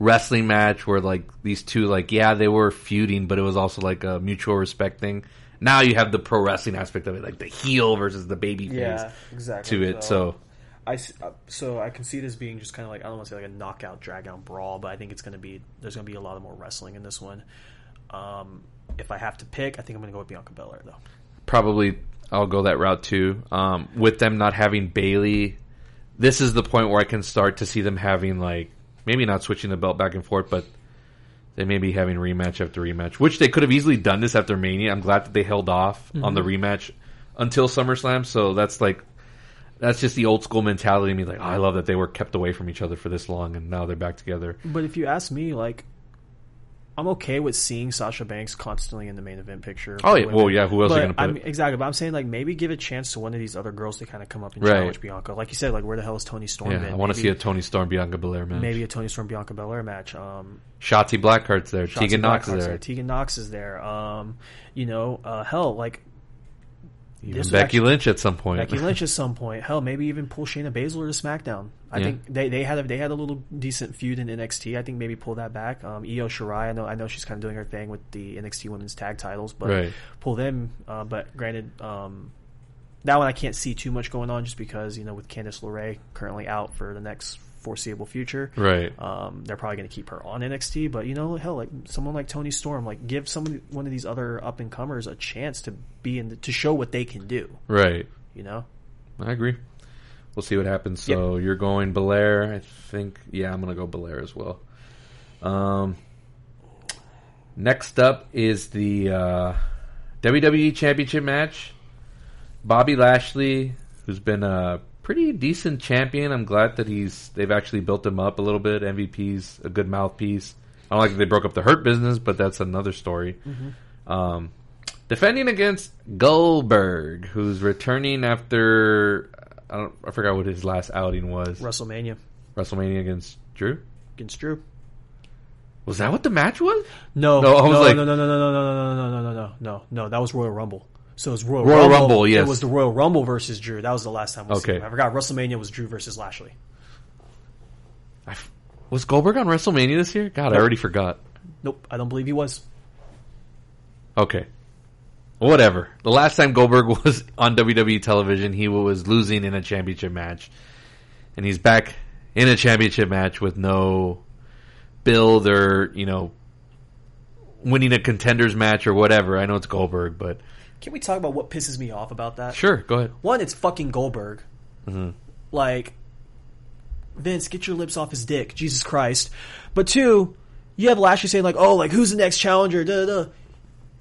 wrestling match where like these two like yeah they were feuding, but it was also like a mutual respect thing. Now you have the pro wrestling aspect of it, like the heel versus the baby face Yeah, exactly. to it. So I s- uh, so I can see this being just kind of like I don't want to say like a knockout drag out brawl, but I think it's going to be there's going to be a lot of more wrestling in this one. Um, if I have to pick, I think I'm going to go with Bianca Belair though. probably I'll go that route too. Um, with them not having Bayley, this is the point where I can start to see them having like maybe not switching the belt back and forth, but they may be having rematch after rematch, which they could have easily done this after Mania. I'm glad that they held off on the rematch until SummerSlam. So that's like that's just the old school mentality. Me like, oh, I love that they were kept away from each other for this long, and now they're back together. But if you ask me, like, I'm okay with seeing Sasha Banks constantly in the main event picture. Oh, yeah. women. Well, yeah, who else are But gonna put. Exactly, but I'm saying like maybe give a chance to one of these other girls to kind of come up and Right. challenge Bianca. Like you said, like where the hell is Toni Storm? Yeah, been? I want to see a Toni Storm Bianca Belair match. maybe a Toni Storm Bianca Belair match. Um, Shotzi Blackheart's there. Shotzi Tegan Nox is Blackheart's there. Tegan Nox is there. Um, you know, uh, hell, like Even this Becky actually- Lynch at some point. Becky Lynch at some point. Hell, maybe even pull Shayna Baszler to SmackDown. I Yeah. think they, they had a, they had a little decent feud in NXT. I think maybe pull that back. Um, Io Shirai, I know I know she's kind of doing her thing with the NXT Women's Tag Titles, but Right. pull them. Uh, but granted, um, that one I can't see too much going on just because you know with Candice LeRae currently out for the next foreseeable future. Right. Um, they're probably going to keep her on NXT, but you know, hell, like someone like Toni Storm, like give someone one of these other up and comers a chance to be in the, to show what they can do. Right. You know. I agree. We'll see what happens. So you're going Belair, I think. Yeah, I'm gonna go Belair as well. Um, next up is the uh, WWE Championship match. Bobby Lashley, who's been a pretty decent champion. I'm glad that he's they've actually built him up a little bit. MVP's a good mouthpiece. I don't like that they broke up the Hurt business, but that's another story. Um, defending against Goldberg, who's returning after I don't I forgot what his last outing was. WrestleMania WrestleMania against Drew. against Drew. Was that what the match was? No, No, I was no, like- no, no, no, no, no, no, no, no, no, no, no, no, no. That was Royal Rumble. So it was Royal, Royal Rumble. Rumble, yes. It was the Royal Rumble versus Drew. That was the last time we Okay. I forgot WrestleMania was Drew versus Lashley. I f- was Goldberg on WrestleMania this year? God, I already forgot. Nope, I don't believe he was. Okay. Whatever. The last time Goldberg was on WWE television, he was losing in a championship match. And he's back in a championship match with no build or, you know, winning a contenders match or whatever. I know it's Goldberg, but Can we talk about what pisses me off about that? sure, go ahead. One, it's fucking Goldberg. Mm-hmm. Like, Vince, get your lips off his dick, Jesus Christ. But two, you have Lashley saying like, "Oh, like who's the next challenger?" Da, da, da.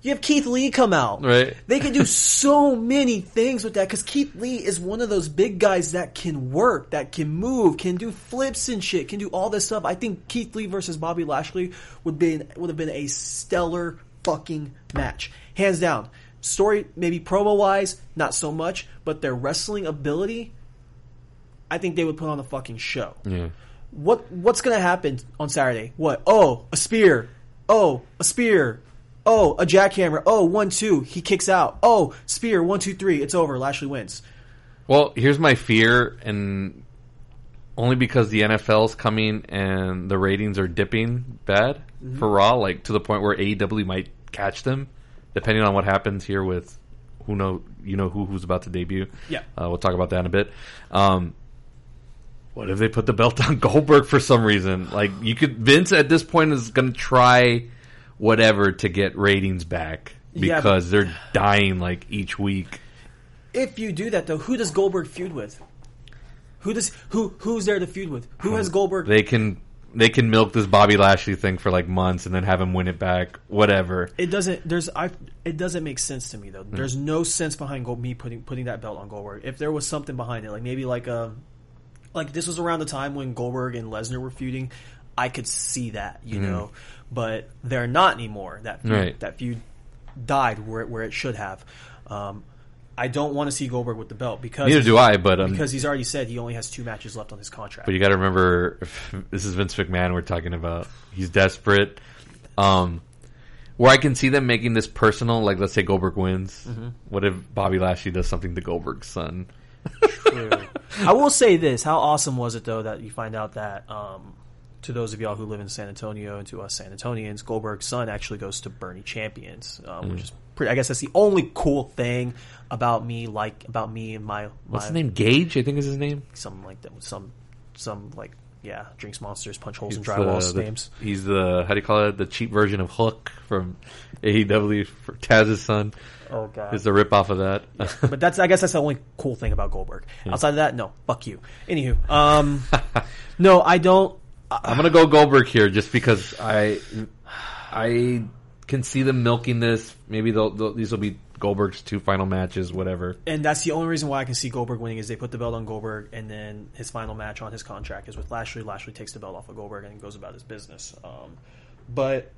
You have Keith Lee come out. Right. They can do so many things with that because Keith Lee is one of those big guys that can work, that can move, can do flips and shit, can do all this stuff. I think Keith Lee versus Bobby Lashley would be would have been a stellar fucking match, hands down. Story maybe promo wise, not so much, but their wrestling ability, I think they would put on a fucking show. Yeah. What what's gonna happen on Saturday? What? Oh, a spear. Oh, a spear. Oh, a jackhammer. Oh, one two. He kicks out. Oh, spear. One two three. It's over. Lashley wins. Well, here's my fear, and only because the NFL's coming and the ratings are dipping bad Mm-hmm. for Raw, like to the point where AEW might catch them, depending on what happens here with who know you know who who's about to debut. Yeah. uh, we'll talk about that in a bit. Um, what if they put the belt on Goldberg for some reason? Like you could Vince at this point is going to try whatever to get ratings back Yeah, because they're dying like each week. If you do that though, who does Goldberg feud with? Who does who who's there to feud with? Who has Goldberg? They can they can milk this Bobby Lashley thing for like months and then have him win it back. Whatever. it doesn't. There's I. It doesn't make sense to me Hmm. though. There's no sense behind Gold, me putting putting that belt on Goldberg. If there was something behind it, like maybe like a, like this was around the time when Goldberg and Lesnar were feuding, I could see that, you know. But they're not anymore. That feud, Hmm. Right. that feud died where it, where it should have. Um, I don't want to see Goldberg with the belt because Neither do I, but um, because he's already said he only has two matches left on his contract. but you got to remember this is Vince McMahon we're talking about. He's desperate. Um, where I can see them making this personal, like let's say Goldberg wins. Mm-hmm. What if Bobby Lashley does something to Goldberg's son? I will say this: How awesome was it though that you find out that um, to those of y'all who live in San Antonio and to us San Antonians, Goldberg's son actually goes to Bernie Champions, um, Mm. which is pretty. I guess that's the only cool thing about me, like about me and my, What's my his name? Gage, I think is his name. something like that. Some some like yeah, drinks monsters, punch holes in He's drywall the- names. He's the how do you call it? The cheap version of Hook from AEW for Taz's son. Oh god. Is the rip off of that? but that's I guess that's the only cool thing about Goldberg. Outside of that, no, fuck you. Anywho, um, no, I don't. I'm gonna go Goldberg here just because I I can see them milking this. Maybe they'll, they'll, these will be Goldberg's two final matches, whatever. and that's the only reason why I can see Goldberg winning is they put the belt on Goldberg, and then his final match on his contract is with Lashley. Lashley takes the belt off of Goldberg and goes about his business. Um, but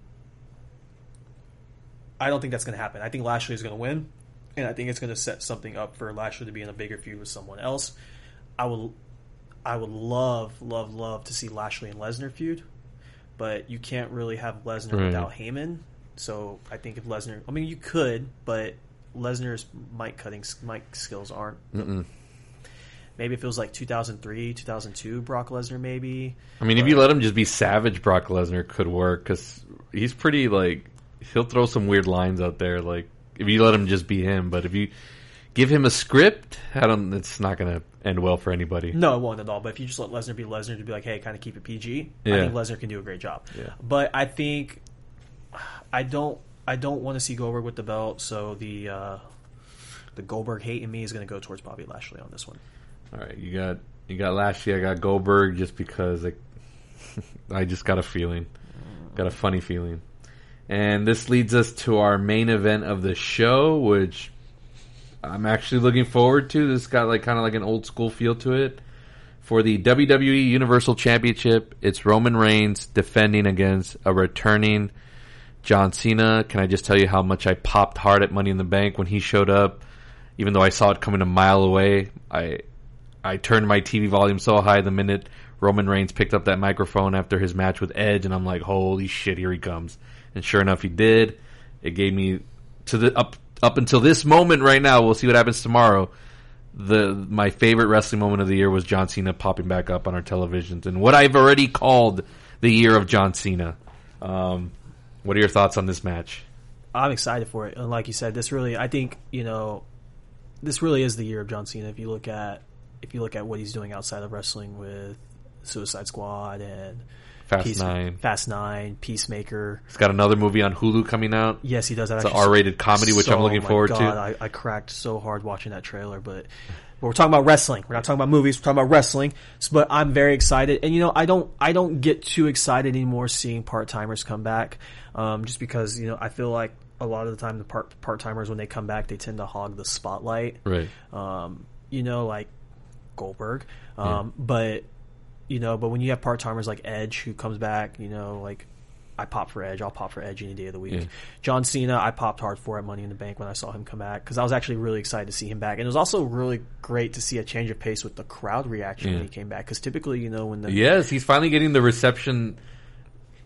I don't think that's going to happen. I think Lashley is going to win, and I think it's going to set something up for Lashley to be in a bigger feud with someone else. I will, I would love, love, love to see Lashley and Lesnar feud, but you can't really have Lesnar Right. without Heyman. So I think if Lesnar, I mean, you could, but Lesnar's mic cutting mic skills aren't. Maybe if it was like 2003, 2002, Brock Lesnar, maybe. I mean, if you let him just be savage, Brock Lesnar could work because he's pretty like he'll throw some weird lines out there. Like if you let him just be him, but if you give him a script, I don't. It's not going to end well for anybody. No, it won't at all. But if you just let Lesnar be Lesnar to be like, hey, kind of keep it PG, I think Lesnar can do a great job. Yeah. But I think I don't. I don't want to see Goldberg with the belt, so the uh, the Goldberg hate in me is going to go towards Bobby Lashley on this one. All right, you got you got Lashley. I got Goldberg just because like, I just got a feeling, got a funny feeling, and this leads us to our main event of the show, which I'm actually looking forward to. This got like kind of like an old school feel to it. For the WWE Universal Championship, it's Roman Reigns defending against a returning John Cena. Can I just tell you how much I popped hard at Money in the Bank when he showed up? Even though I saw it coming a mile away, I I turned my TV volume so high the minute Roman Reigns picked up that microphone after his match with Edge, and I'm like, holy shit, here he comes. And sure enough, he did. It gave me to the up up until this moment right now. We'll see what happens tomorrow. The my favorite wrestling moment of the year was John Cena popping back up on our televisions, and what I've already called the year of John Cena. Um, what are your thoughts on this match? I'm excited for it. And like you said, this really, I think, you know, this really is the year of John Cena. If you look at, if you look at what he's doing outside of wrestling with Suicide Squad and Fast Nine. Fast Nine, Peacemaker. He's got another movie on Hulu coming out. Yes, he does have It's an R-rated comedy, which I'm looking forward to. I, I cracked so hard watching that trailer, but. But we're talking about wrestling. We're not talking about movies. We're talking about wrestling. So, but I'm very excited, and you know, I don't, I don't get too excited anymore seeing part timers come back, um, just because you know I feel like a lot of the time the part part timers when they come back they tend to hog the spotlight. Right. Um, you know, like Goldberg. Um, But you know, but when you have part timers like Edge who comes back, you know, like I pop for Edge. I'll pop for Edge any day of the week. Yeah. John Cena, I popped hard for at Money in the Bank when I saw him come back because I was actually really excited to see him back, and it was also really great to see a change of pace with the crowd reaction Yeah. when he came back. Because typically, you know, when the Yes, he's finally getting the reception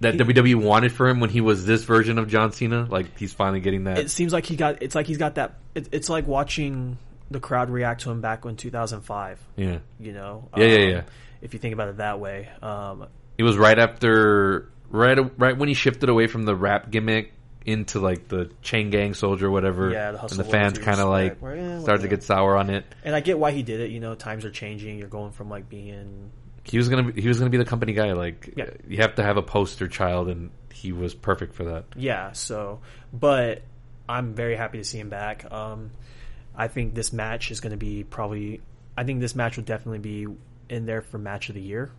that WWE wanted for him when he was this version of John Cena. Like he's finally getting that. it seems like he got, it's like he's got that. It, it's like watching the crowd react to him back in 2005. yeah, You know, Yeah, yeah, Um, yeah. If you think about it that way, um, it was right after right right when he shifted away from the rap gimmick into like the chain gang soldier, whatever. Yeah, the and the fans kind of like eh, started to get sour on it. And I get why he did it. You know, times are changing. You're going from like being He was gonna be, he was gonna be the company guy. Like Yeah. you have to have a poster child, and he was perfect for that. yeah. So, but I'm very happy to see him back. Um, I think this match is going to be probably. I think this match will definitely be in there for match of the year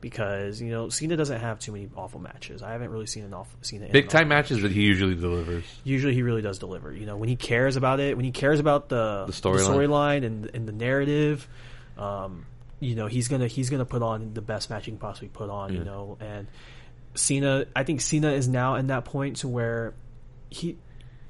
because you know Cena doesn't have too many awful matches. I haven't really seen an awful Cena Big time matches that he usually delivers. usually he really does deliver. You know, when he cares about it, when he cares about the The storyline. storyline and and the narrative, um, you know, he's gonna he's gonna put on the best match he can possibly put on. You know, and Cena, I think Cena is now in that point to where he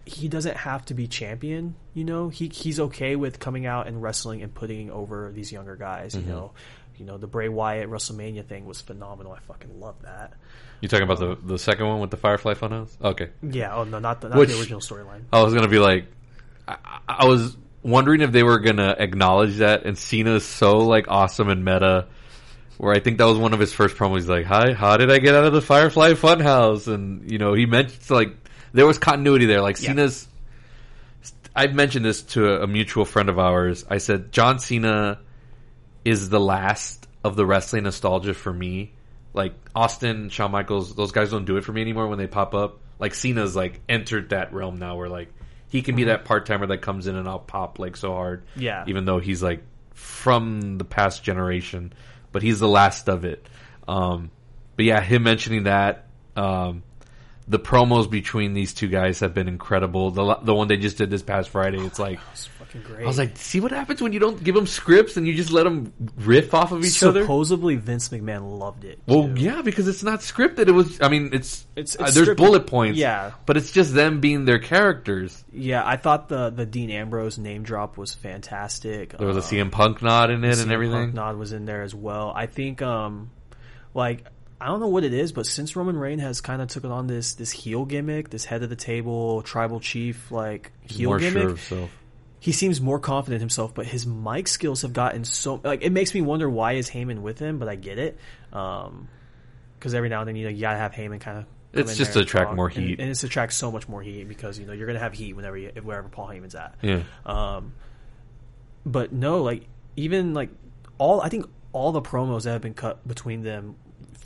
he doesn't have to be champion. You know, he he's okay with coming out and wrestling and putting over these younger guys. Mm-hmm. You know. You know the Bray Wyatt WrestleMania thing was phenomenal. I fucking love that. You talking about the the second one with the Firefly Funhouse? Okay. Yeah. Oh no, not the not Which- the original storyline. I was gonna be like, I, I was wondering if they were gonna acknowledge that, and Cena's so like awesome and meta. Where I think that was one of his first promos. Like, "Hi, how did I get out of the Firefly Funhouse?" And you know, he mentions like there was continuity there. Like Yeah. Cena's. I've mentioned this to a mutual friend of ours. I said John Cena is the last of the wrestling nostalgia for me. Like Austin, Shawn Michaels, those guys don't do it for me anymore when they pop up. Like Cena's like entered that realm now where like he can be that part timer that comes in and I'll pop like so hard. Yeah. Even though he's like from the past generation, but he's the last of it. Um, but yeah, him mentioning that, um, the promos between these two guys have been incredible. The the one they just did this past Friday, it's like fucking great. I was like, see what happens when you don't give them scripts and you just let them riff off of each other. supposedly Vince McMahon loved it. Well, too. yeah, because it's not scripted. It was. I mean, it's, It's- uh, there's scripted. bullet points. Yeah. but it's just them being their characters. yeah. I thought the the Dean Ambrose name drop was fantastic. There was a Um, CM Punk nod in it and everything. Punk nod was in there as well. I think, um, like, I don't know what it is, but since Roman Reigns has kind of taken on this this heel gimmick, this head of the table, tribal chief, like heel More gimmick, sure. He seems more confident himself. But his mic skills have gotten so like it makes me wonder why is Heyman with him. But I get it, Um, because every now and then you know you gotta have Heyman kind of. It's just to attract more heat. and, and it's to attract so much more heat because you know you're gonna have heat whenever you, wherever Paul Heyman's at Yeah, Um, but no, like even like all I think all the promos that have been cut between them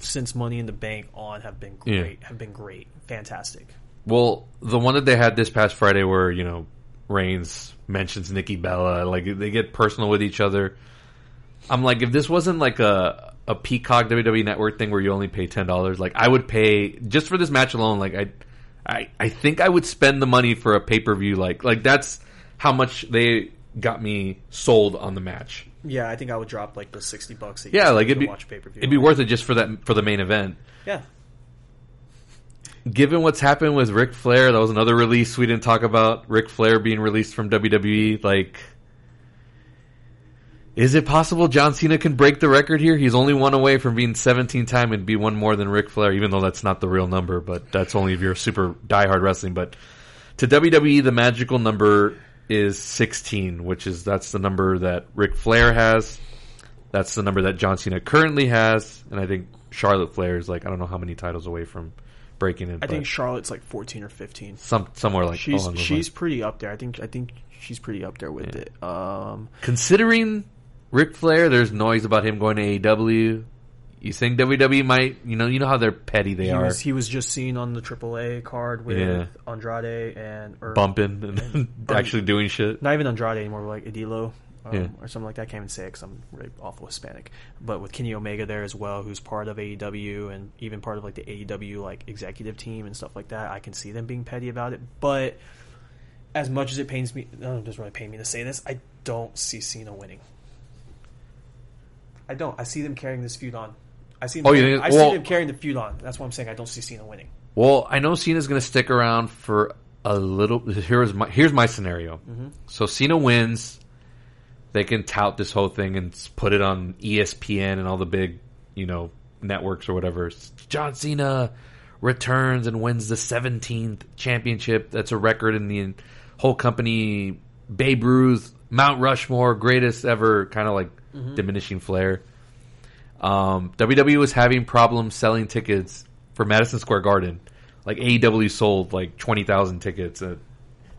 since Money in the Bank on have been Yeah. great. Have been great, fantastic. Well, the one that they had this past Friday, where you know Reigns mentions Nikki Bella, like they get personal with each other. I'm like, if this wasn't like a a Peacock WWE Network thing where you only pay ten dollars, like I would pay just for this match alone. Like I, I, I think I would spend the money for a pay per view. Like like that's how much they got me sold on the match. Yeah, I think I would drop like the sixty bucks. That Yeah, like it'd be watch pay per view. it'd be worth it just for that for the main event. Yeah, given what's happened with Ric Flair, that was another release we didn't talk about. Ric Flair being released from WWE. Like, is it possible John Cena can break the record here? He's only one away from being 17 time and be one more than Ric Flair, even though that's not the real number, but that's only if you're super diehard wrestling. But to WWE, the magical number is 16, which is that's the number that Ric Flair has. That's the number that John Cena currently has, and I think Charlotte Flair is like I don't know how many titles away from breaking it. I think Charlotte's like fourteen or fifteen. some somewhere like She's along she's lines. pretty up there. I think I think she's pretty up there with it. Um, considering Ric Flair. There's noise about him going to AEW. You think WWE might? You know, you know how they're petty they he are, was he was just seen on the AAA card with Yeah. Andrade and or bumping and actually doing shit. not even Andrade anymore, but like Adilo Yeah. or something like that. I can't even say it because I'm really awful Hispanic. But with Kenny Omega there as well, who's part of AEW and even part of like the AEW like executive team and stuff like that, I can see them being petty about it. But as much as it pains me, no, it doesn't really pain me to say this. I don't see Cena winning. I don't. I see them carrying this feud on. I see. Them Oh, you carrying- think- I well- see them carrying the feud on. That's why I'm saying. I don't see Cena winning. Well, I know Cena's going to stick around for a little. Here's my here's my scenario. Mm-hmm. So Cena wins. They can tout this whole thing and put it on ESPN and all the big, you know, networks or whatever. John Cena returns and wins the 17th championship. That's a record in the whole company. Babe Ruth, Mount Rushmore, greatest ever, kind of like diminishing Flair. Um, WWE was having problems selling tickets for Madison Square Garden. Like AEW sold like twenty thousand tickets, and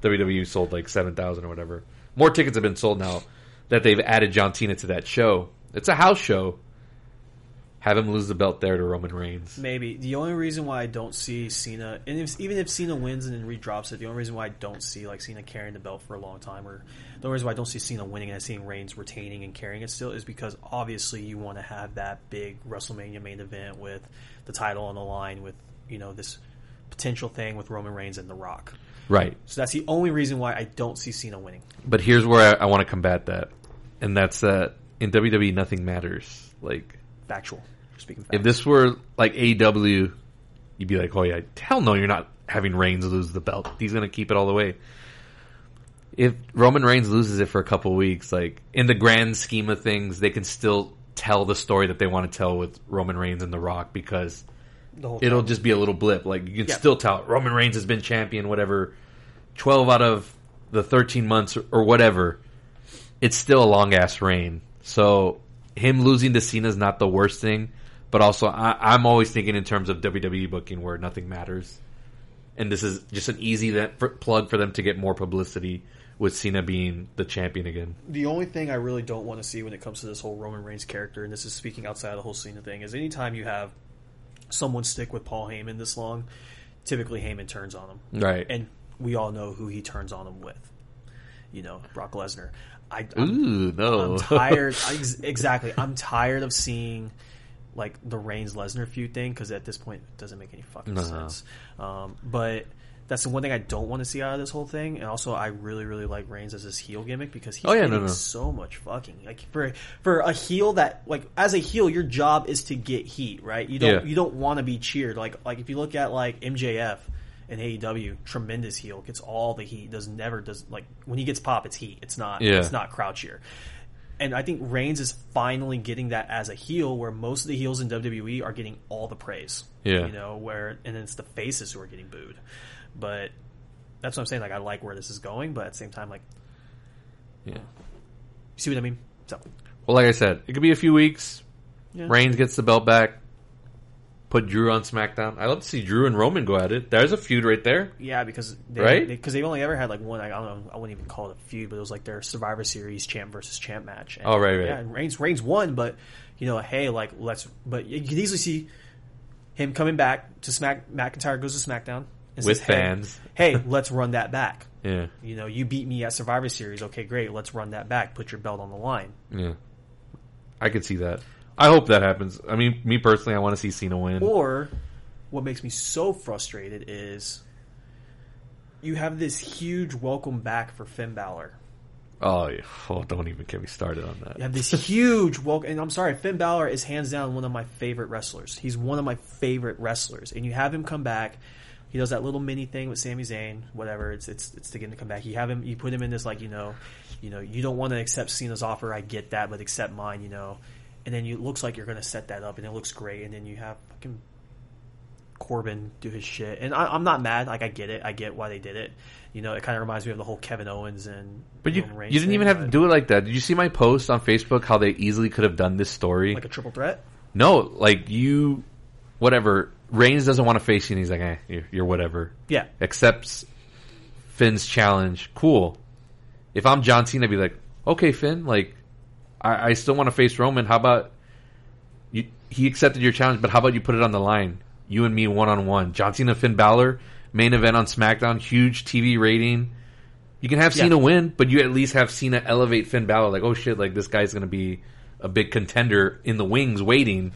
WWE sold like seven thousand or whatever. More tickets have been sold now that they've added John Cena to that show. It's a house show. Have him lose the belt there to Roman Reigns. Maybe the only reason why I don't see Cena, and if, even if Cena wins and then redrops it, the only reason why I don't see like Cena carrying the belt for a long time, or the only reason why I don't see Cena winning and seeing Reigns retaining and carrying it still, is because obviously you want to have that big WrestleMania main event with the title on the line, with you know this potential thing with Roman Reigns and The Rock. Right. So that's the only reason why I don't see Cena winning. But here's where I, I want to combat that, and that's that in WWE nothing matters. Like Factual. Speaking facts. if this were like AEW, you'd be like, oh yeah, hell no, you're not having Reigns lose the belt. He's gonna keep it all the way. If Roman Reigns loses it for a couple weeks, like in the grand scheme of things, they can still tell the story that they want to tell with Roman Reigns and The Rock because the whole it'll just be a little blip. Like you can Yeah. still tell Roman Reigns has been champion, whatever, twelve out of the thirteen months or, whatever. It's still a long ass reign. So him losing to Cena is not the worst thing, but also I, I'm always thinking in terms of WWE booking where nothing matters, and this is just an easy that for, plug for them to get more publicity with Cena being the champion again. The only thing I really don't want to see when it comes to this whole Roman Reigns character, and this is speaking outside of the whole Cena thing, is anytime you have someone stick with Paul Heyman this long, typically Heyman turns on him. Right. And we all know who he turns on him with. You know, Brock Lesnar. I, I'm, Ooh no! I'm tired. I, exactly. I'm tired of seeing like the Reigns Lesnar feud thing because at this point it doesn't make any fucking No. sense. Um, but that's the one thing I don't want to see out of this whole thing. And also, I really, really like Reigns as his heel gimmick because he's Oh, yeah, getting no. so much fucking like for for a heel that like as a heel, your job is to get heat, right? You don't Yeah. you don't want to be cheered. Like like if you look at like MJF and AEW, tremendous heel gets all the heat. Does never does like when he gets pop, it's heat. It's not Yeah. it's not crowd cheer. And I think Reigns is finally getting that as a heel, where most of the heels in WWE are getting all the praise. Yeah. you know where, and it's the faces who are getting booed. But that's what I'm saying. Like I like where this is going, but at the same time, like Yeah. you see what I mean? So Well, like I said, it could be a few weeks. Yeah. Reigns gets the belt back. Put Drew on SmackDown. I love to see Drew and Roman go at it. There's a feud right there. yeah, because they, Right? because they, have only ever had like one. I don't know. I wouldn't even call it a feud, but it was like their Survivor Series champ versus champ match. And, Oh, right, right. Yeah, and Reigns Reigns won, but you know, hey, like let's. But you can easily see him coming back to Smack. McIntyre goes to SmackDown With says, hey, fans. Hey, let's run that back. Yeah. You know, you beat me at Survivor Series. Okay, great. Let's run that back. Put your belt on the line. Yeah. I could see that. I hope that happens. I mean, me personally, I want to see Cena win. Or what makes me so frustrated is you have this huge welcome back for Finn Balor. Oh, yeah. oh, don't even get me started on that. You have this huge welcome, and I'm sorry, Finn Balor is hands down one of my favorite wrestlers. He's one of my favorite wrestlers, and you have him come back. He does that little mini thing with Sami Zayn, whatever. It's it's it's to get him to come back. You have him, you put him in this like you know, you know, you don't want to accept Cena's offer. I get that, but accept mine, you know. And then you, it looks like you're going to set that up, and it looks great. And then you have fucking Corbin do his shit, and I, I'm not mad. Like I get it, I get why they did it. You know, it kind of reminds me of the whole Kevin Owens and But you, you didn't thing, even have to do it like that. Did you see my post on Facebook how they easily could have done this story? like a triple threat. no, like you, whatever. Reigns doesn't want to face you, and he's like, eh, you're, you're whatever. Yeah, Accepts Finn's challenge. Cool. If I'm John Cena, I'd be like, okay, Finn, like, I, I still want to face Roman. How about you? He accepted your challenge, but how about you put it on the line? You and me one on one. John Cena, Finn Balor, main event on SmackDown, huge TV rating. You can have Yeah. Cena win, but you at least have Cena elevate Finn Balor. Like, oh shit, like this guy's gonna be a big contender in the wings waiting,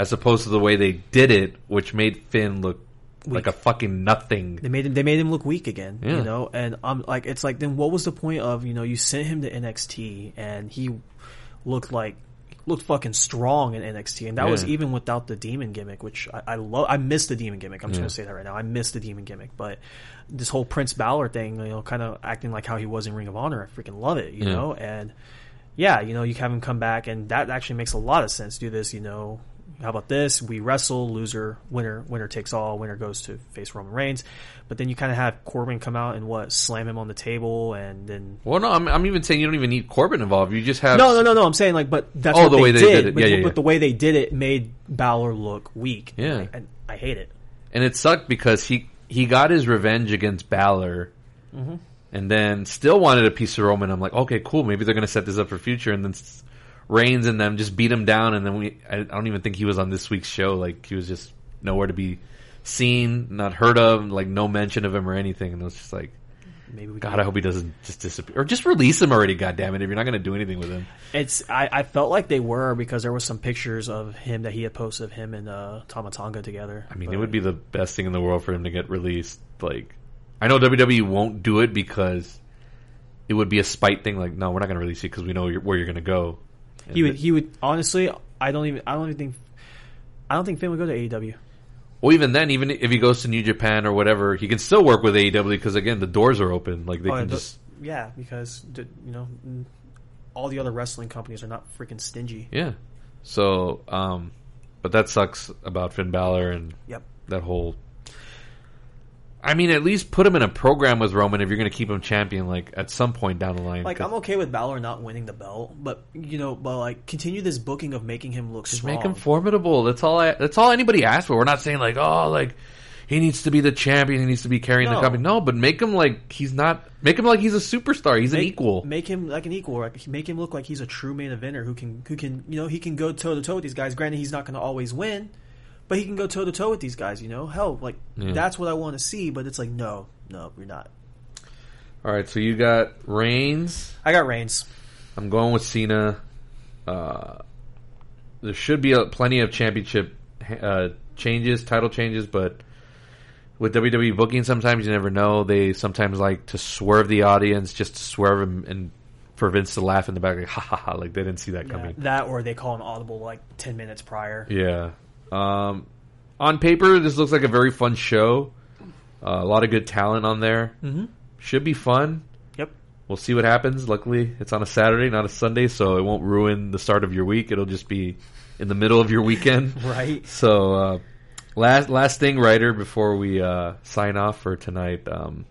as opposed to the way they did it, which made Finn look like a fucking nothing. they made him. They made him look weak again. Yeah. You know, and I'm like, it's like, then what was the point of you know you sent him to NXT and he looked like looked fucking strong in NXT, and that was even without the demon gimmick, which I, I love. I miss the demon gimmick. I'm just Yeah. gonna say that right now. I miss the demon gimmick, but this whole Prince Balor thing, you know, kind of acting like how he was in Ring of Honor, I freaking love it. You Yeah. know, and yeah, you know, you have him come back, and that actually makes a lot of sense. Do this, you know. How about this? We wrestle, loser, winner, winner takes all. Winner goes to face Roman Reigns, but then you kind of have Corbin come out and what slam him on the table, and then Well, no, I'm, I'm even saying you don't even need Corbin involved. You just have no, no, no, no. I'm saying like, but that's Oh, what the they way they did. did it. But, Yeah, yeah, but yeah. the way they did it made Balor look weak. Yeah. and I hate it. and it sucked because he he got his revenge against Balor, Mm-hmm. and then still wanted a piece of Roman. I'm like, okay, cool. Maybe they're gonna set this up for future, and then Reigns and them just beat him down, and then we I, don't even think he was on this week's show. Like he was just nowhere to be seen, not heard of, like no mention of him or anything. And it was just like, Maybe we. God, I hope he doesn't just disappear or just release him already. God damn it! If you're not gonna do anything with him, It's. I, I felt like they were because there was some pictures of him that he had posted of him and uh, Tama Tonga together. I mean, But- it would be the best thing in the world for him to get released. Like, I know WWE won't do it because it would be a spite thing. Like, no, we're not going to release you because we know you're, where you're going to go. He would. He would. Honestly, I don't even. I don't even think. I don't think Finn would go to AEW. well, even then, even if he goes to New Japan or whatever, he can still work with AEW because again, the doors are open. Like they Oh, can but- just yeah, because you know, all the other wrestling companies are not freaking stingy. yeah. So, um, but that sucks about Finn Balor and Yep. that whole. I mean, at least put him in a program with Roman if you're going to keep him champion. Like at some point down the line, like I'm okay with Balor not winning the belt, but you know, but like continue this booking of making him look Just strong. make him formidable. That's all. I, that's all anybody asks for. We're not saying like, oh, like he needs to be the champion. He needs to be carrying the company. No, but make him like he's not. Make him like he's a superstar. He's an equal. Make him like an equal. Like, make him look like he's a true main eventer who can who can you know he can go toe to toe with these guys. Granted, he's not going to always win, but he can go toe to toe with these guys. You know, hell, like Yeah. that's what I want to see. But it's like no, no, you're not. all right, so you got Reigns. I got Reigns. I'm going with Cena. Uh, there should be a, plenty of championship uh, changes, title changes, but with WWE booking, sometimes you never know. They sometimes like to swerve the audience, just to swerve them and for Vince to laugh in the back, like ha ha ha, like they didn't see that Yeah, coming. that or they call an audible like ten minutes prior. Yeah. Um, on paper, this looks like a very fun show. Uh, a lot of good talent on there. Mm-hmm. Should be fun. Yep. We'll see what happens. Luckily, it's on a Saturday, not a Sunday, so it won't ruin the start of your week. It'll just be in the middle of your weekend. Right. So, uh, last last thing, Ryder, before we uh, sign off for tonight, um,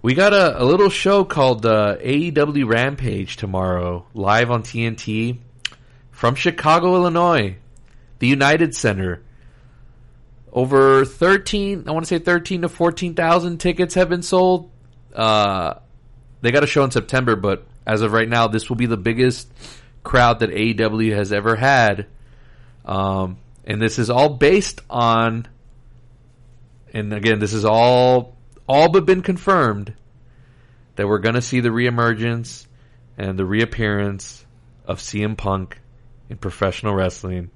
we got a, a little show called uh, AEW Rampage tomorrow, live on TNT from Chicago, Illinois, the United Center. Over thirteen, I want to say thirteen to fourteen thousand tickets have been sold. Uh, they got a show in September, but as of right now, this will be the biggest crowd that AEW has ever had. Um, and this is all based on, and again, this is all all but been confirmed that we're going to see the reemergence and the reappearance of CM Punk in professional wrestling.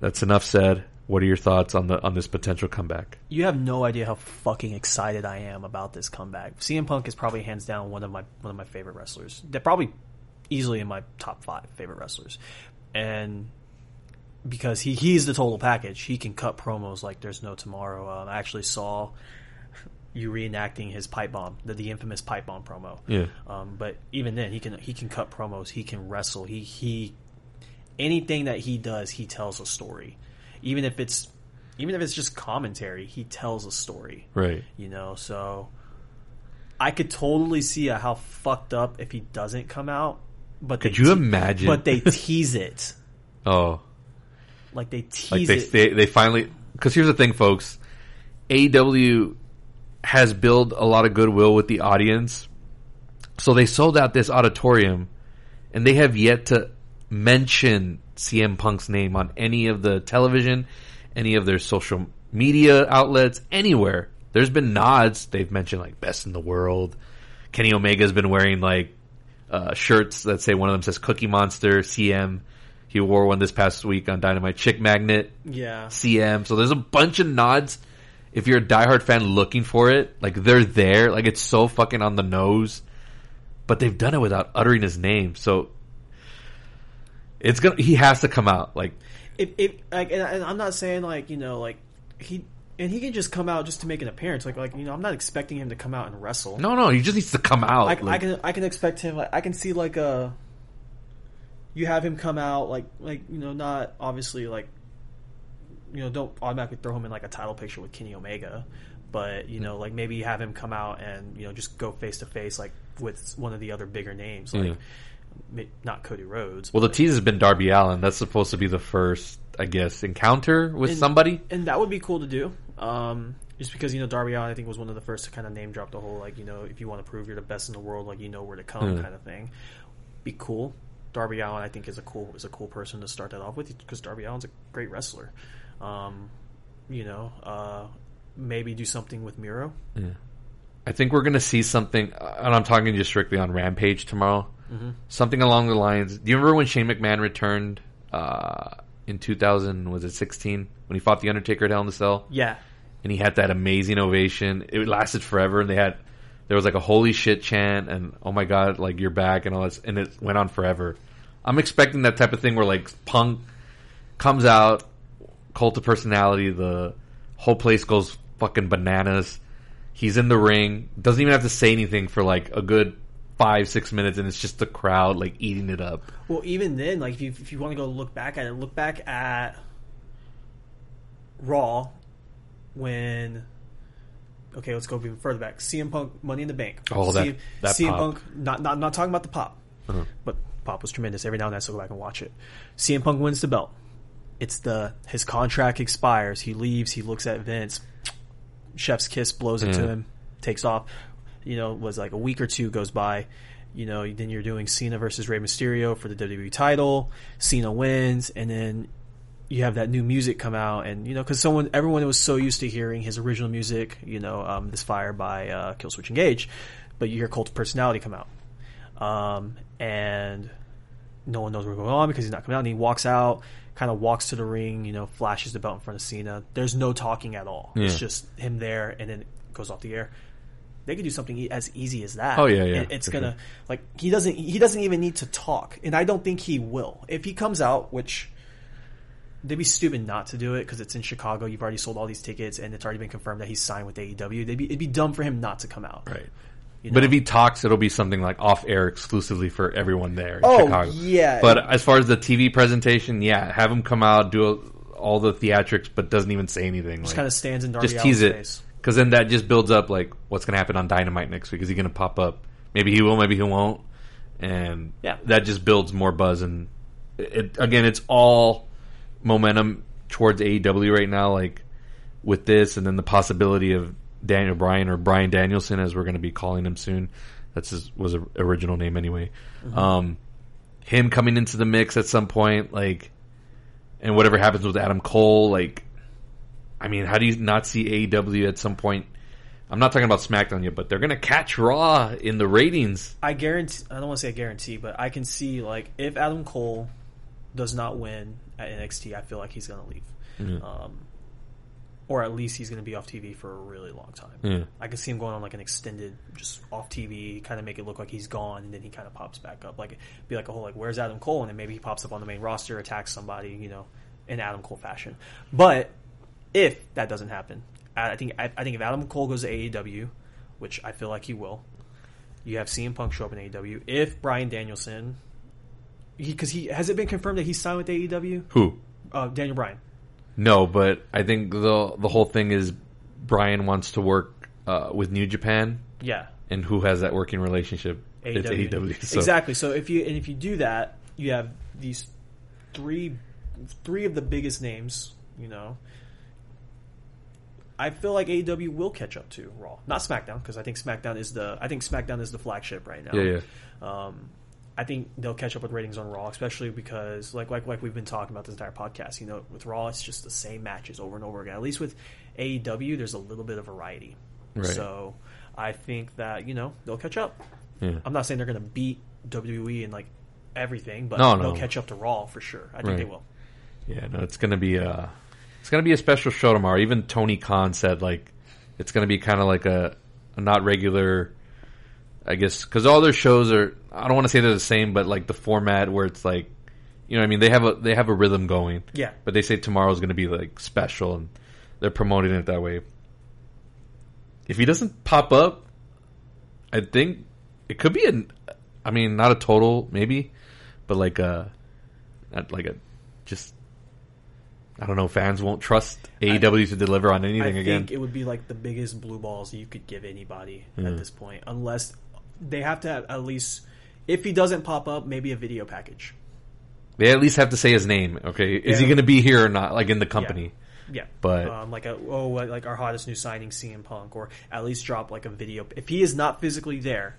That's enough said. What are your thoughts on the on this potential comeback? You have no idea how fucking excited I am about this comeback. CM Punk is probably hands down one of my one of my favorite wrestlers. They're probably easily in my top five favorite wrestlers, and because he he's the total package. He can cut promos like there's no tomorrow. Um, I actually saw you reenacting his pipe bomb, the, the infamous pipe bomb promo. Yeah. Um, but even then, he can he can cut promos. He can wrestle. He he anything that he does, he tells a story. Even if it's even if it's just commentary, he tells a story. Right. You know, so I could totally see how fucked up if he doesn't come out. But Could you te- imagine? But they tease it, Oh, like they tease like they it. they, they finally because here's the thing, folks. AEW has built a lot of goodwill with the audience, so they sold out this auditorium, and they have yet to mention CM Punk's name on any of the television, any of their social media outlets, anywhere. There's been nods. They've mentioned like best in the world. Kenny Omega's been wearing like uh, shirts that say one of them says Cookie Monster CM. He wore one this past week on Dynamite Chick Magnet yeah, CM. So there's a bunch of nods. If you're a diehard fan looking for it, like they're there. Like it's so fucking on the nose, but they've done it without uttering his name. So it's gonna. He has to come out. Like if, if like, and, I- and I'm not saying like you know like he and he can just come out just to make an appearance. Like like you know I'm not expecting him to come out and wrestle. no, no. He just needs to come out. I, I can I can expect him like I can see like a you have him come out like like you know not obviously like you know don't automatically throw him in like a title picture with Kenny Omega but you know like maybe you have him come out and you know just go face to face like with one of the other bigger names like Yeah. Not Cody Rhodes well, the tease has been Darby Allin. That's supposed to be the first, I guess, encounter with and- somebody. and that would be cool to do. Um, just because you know Darby Allin, I think was one of the first to kind of name drop the whole like you know if you want to prove you're the best in the world, like you know where to come Hmm. kind of thing. Be cool. Darby Allin, I think, is a cool is a cool person to start that off with because Darby Allin's a great wrestler. Um, you know, uh, maybe do something with Miro. I think we're going to see something, and I'm talking just strictly on Rampage tomorrow. Something along the lines. Do you remember when Shane McMahon returned uh, in 2000? Was it 16 when he fought the Undertaker at Hell in the Cell? Yeah, And he had that amazing ovation. It lasted forever, and they had there was like a holy shit chant, and oh my god, like you're back, and all this, and it went on forever. I'm expecting that type of thing where like Punk comes out, cult of personality, the whole place goes fucking bananas. He's in the ring, doesn't even have to say anything for like a good five, six minutes, and it's just the crowd like eating it up. Well, even then, like if you, if you want to go look back at it, look back at Raw when. Okay, let's go even further back. CM Punk, Money in the Bank. Oh, that- CM, that CM pop. Uh-huh. Punk. Not not not talking about the pop, but pop was tremendous. Every now and then, I still go back and watch it. CM Punk wins the belt. It's the his contract expires. He leaves. He looks at Vince. Chef's kiss blows it to him. Takes off. You know, was like a week or two goes by. You know, then you're doing Cena versus Rey Mysterio for the WWE title. Cena wins, and then you have that new music come out, and you know, because someone, everyone was so used to hearing his original music. You know, um, "This Fire" by uh, Killswitch Engage, but you hear Cult of Personality come out, um, and no one knows what's going on because he's not coming out. And he walks out, kind of walks to the ring, you know, flashes the belt in front of Cena. There's no talking at all. It's just him there, and then it goes off the air. They could do something e- as easy as that. Oh, yeah, yeah, It- it's gonna sure. like he doesn't he doesn't even need to talk, and I don't think he will. If he comes out, which they'd be stupid not to do it because it's in Chicago. You've already sold all these tickets, and it's already been confirmed that he's signed with AEW. They'd be, it'd be dumb for him not to come out. Right. You But if he talks, it'll be something like off air exclusively for everyone there in Oh, Chicago. yeah. But as far as the TV presentation, yeah, have him come out, do all the theatrics, but doesn't even say anything. just like, kind of stands in Darby just tease it. face. Because then that just builds up like what's going to happen on Dynamite next week. Is he going to pop up? Maybe he will, maybe he won't. And Yeah. that just builds more buzz. And it, again, it's all momentum towards AEW right now. Like with this, and then the possibility of Daniel Bryan or Bryan Danielson, as we're going to be calling him soon. That's his was a original name anyway. Um, him coming into the mix at some point, like, and whatever happens with Adam Cole, like, I mean, how do you not see AEW at some point? I'm not talking about SmackDown yet, but they're going to catch Raw in the ratings. I guarantee. I don't want to say guarantee, but I can see like if Adam Cole does not win at NXT, I feel like he's going to leave, um, or at least he's going to be off TV for a really long time. Yeah. I can see him going on like an extended, just off TV, kind of make it look like he's gone, and then he kind of pops back up, like be like a whole like where's Adam Cole, and then maybe he pops up on the main roster, attacks somebody, you know, in Adam Cole fashion. But if that doesn't happen, I think I, I think if Adam Cole goes to AEW, which I feel like he will, you have CM Punk show up in AEW. If Bryan Danielson, because he, has it been confirmed that he's signed with AEW? Who? Uh, Daniel Bryan. No, but I think the the whole thing is Bryan wants to work uh, with New Japan, Yeah, and who has that working relationship? It's AEW. So. Exactly. So if you and if you do that, you have these three three of the biggest names. You know, I feel like AEW will catch up to Raw, not SmackDown, because I think SmackDown is the I think SmackDown is the flagship right now. Yeah, Um, I think they'll catch up with ratings on Raw, especially because like like like we've been talking about this entire podcast. You know, with Raw, it's just the same matches over and over again. At least with AEW, there's a little bit of variety. Right. So I think that you know they'll catch up. Yeah. I'm not saying they're going to beat WWE in like everything, but No, no. they'll catch up to Raw for sure. I think they will. Yeah, no, it's gonna be a it's gonna be a special show tomorrow. Even Tony Khan said like it's gonna be kind of like a, a not regular, I guess, because all their shows are. I don't want to say they're the same, but like the format where it's like, you know, what I mean, they have a they have a rhythm going. Yeah. But they say tomorrow's gonna be like special, and they're promoting it that way. If he doesn't pop up, I think it could be an. I mean, not a total maybe, but like a, like a, just. I don't know. Fans won't trust AEW to deliver on anything again. I again. think it would be like the biggest blue balls you could give anybody at this point, unless they have to have at least. If he doesn't pop up, maybe a video package. They at least have to say his name. Okay, is he Yeah. going to be here or not? Like in the company. Yeah, But- um, like a oh, like our hottest new signing, CM Punk, or at least drop like a video. If he is not physically there,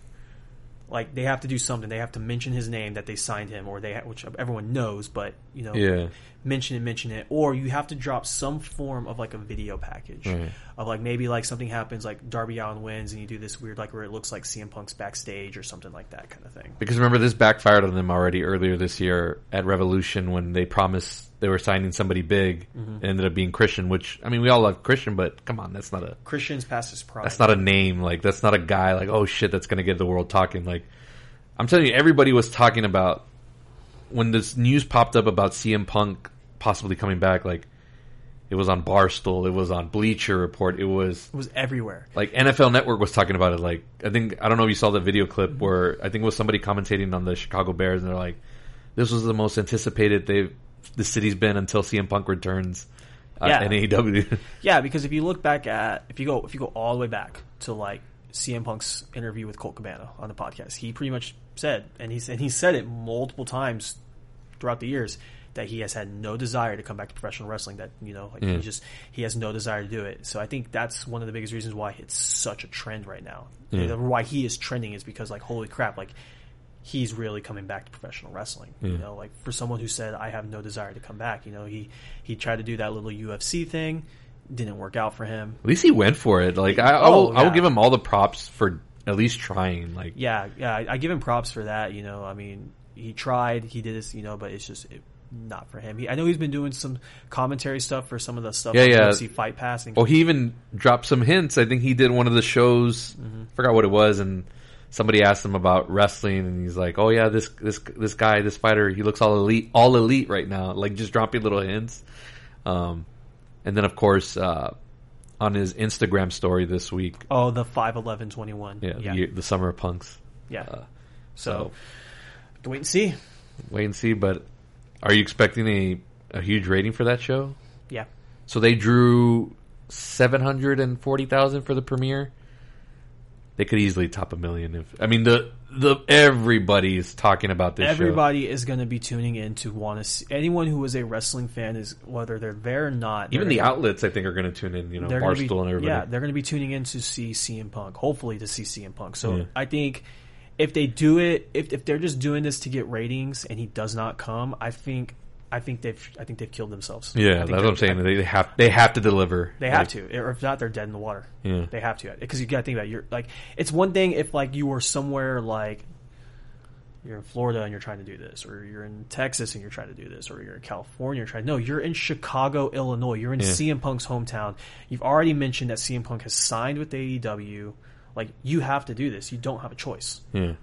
like they have to do something. They have to mention his name that they signed him, or they ha- which everyone knows, but you know, Yeah. mention it, mention it, or you have to drop some form of like a video package Right. Of like maybe like something happens, like Darby Allin wins, and you do this weird like where it looks like CM Punk's backstage or something like that kind of thing. Because remember, this backfired on them already earlier this year at Revolution when they promised they were signing somebody big. Mm-hmm. It ended up being Christian, which I mean, we all love Christian, but come on, that's not a Christian's past his prime. that's not a name. Like that's not a guy. Like oh shit, that's gonna get the world talking. Like I'm telling you, everybody was talking about when this news popped up about CM Punk possibly coming back. Like it was on Barstool, it was on Bleacher Report, it was It was everywhere. like NFL Network was talking about it. Like I think I don't know if you saw the video clip where I think it was somebody commentating on the Chicago Bears, and they're like, "This was the most anticipated they've the city's been until CM Punk returns." Uh, Yeah. in AEW. Yeah, because if you look back at if you go if you go all the way back to like CM Punk's interview with Colt Cabana on the podcast, he pretty much said, and he said he said it multiple times throughout the years that he has had no desire to come back to professional wrestling. That you know, like he just he has no desire to do it. So I think that's one of the biggest reasons why it's such a trend right now. Yeah. Why he is trending is because like holy crap, like he's really coming back to professional wrestling. You know, like for someone who said I have no desire to come back, you know, he he tried to do that little UFC thing, didn't work out for him. At least he went for it. Like I, I Oh, will, I will give him all the props for at least trying. Like Yeah, yeah, I, I give him props for that. You know, I mean, he tried, he did this, you know, but it's just it, not for him. He, I know he's been doing some commentary stuff for some of the stuff Yeah, yeah. UFC Fight passing. Well, he even dropped some hints. I think he did one of the shows. Mm-hmm. Forgot what it was, and somebody asked him about wrestling, and he's like, "Oh yeah, this this this guy, this fighter, he looks all elite, all elite right now." Like just dropping little hints. Um, and then of course uh, on his Instagram story this week, oh, the five eleven twenty one. yeah, yeah, The, the summer of punks. yeah. uh, so, wait and see. Wait and see. But are you expecting a a huge rating for that show? Yeah, So they drew seven hundred and forty thousand for the premiere. They could easily top a million. If I mean the the everybody is talking about this. show. everybody is going to be tuning in to want to see. Anyone who is a wrestling fan is whether they're there or not. even the gonna- outlets, I think, are going to tune in. You know, Barstool be, and everybody. Yeah, they're going to be tuning in to see CM Punk. Hopefully, to see CM Punk. So Yeah. I think if they do it, if if they're just doing this to get ratings and he does not come, I think I think they've I think they've killed themselves. Yeah, that's what I'm saying. They have they have to deliver. They Like, have to, or if not, they're dead in the water. Yeah. They have to, because you got to think about it. you're like it's one thing if like you were somewhere like you're in Florida and you're trying to do this, or you're in Texas and you're trying to do this, or you're in California you're trying. No, you're in Chicago, Illinois. You're in Yeah. CM Punk's hometown. You've already mentioned that CM Punk has signed with AEW. Like you have to do this. You don't have a choice. Yeah,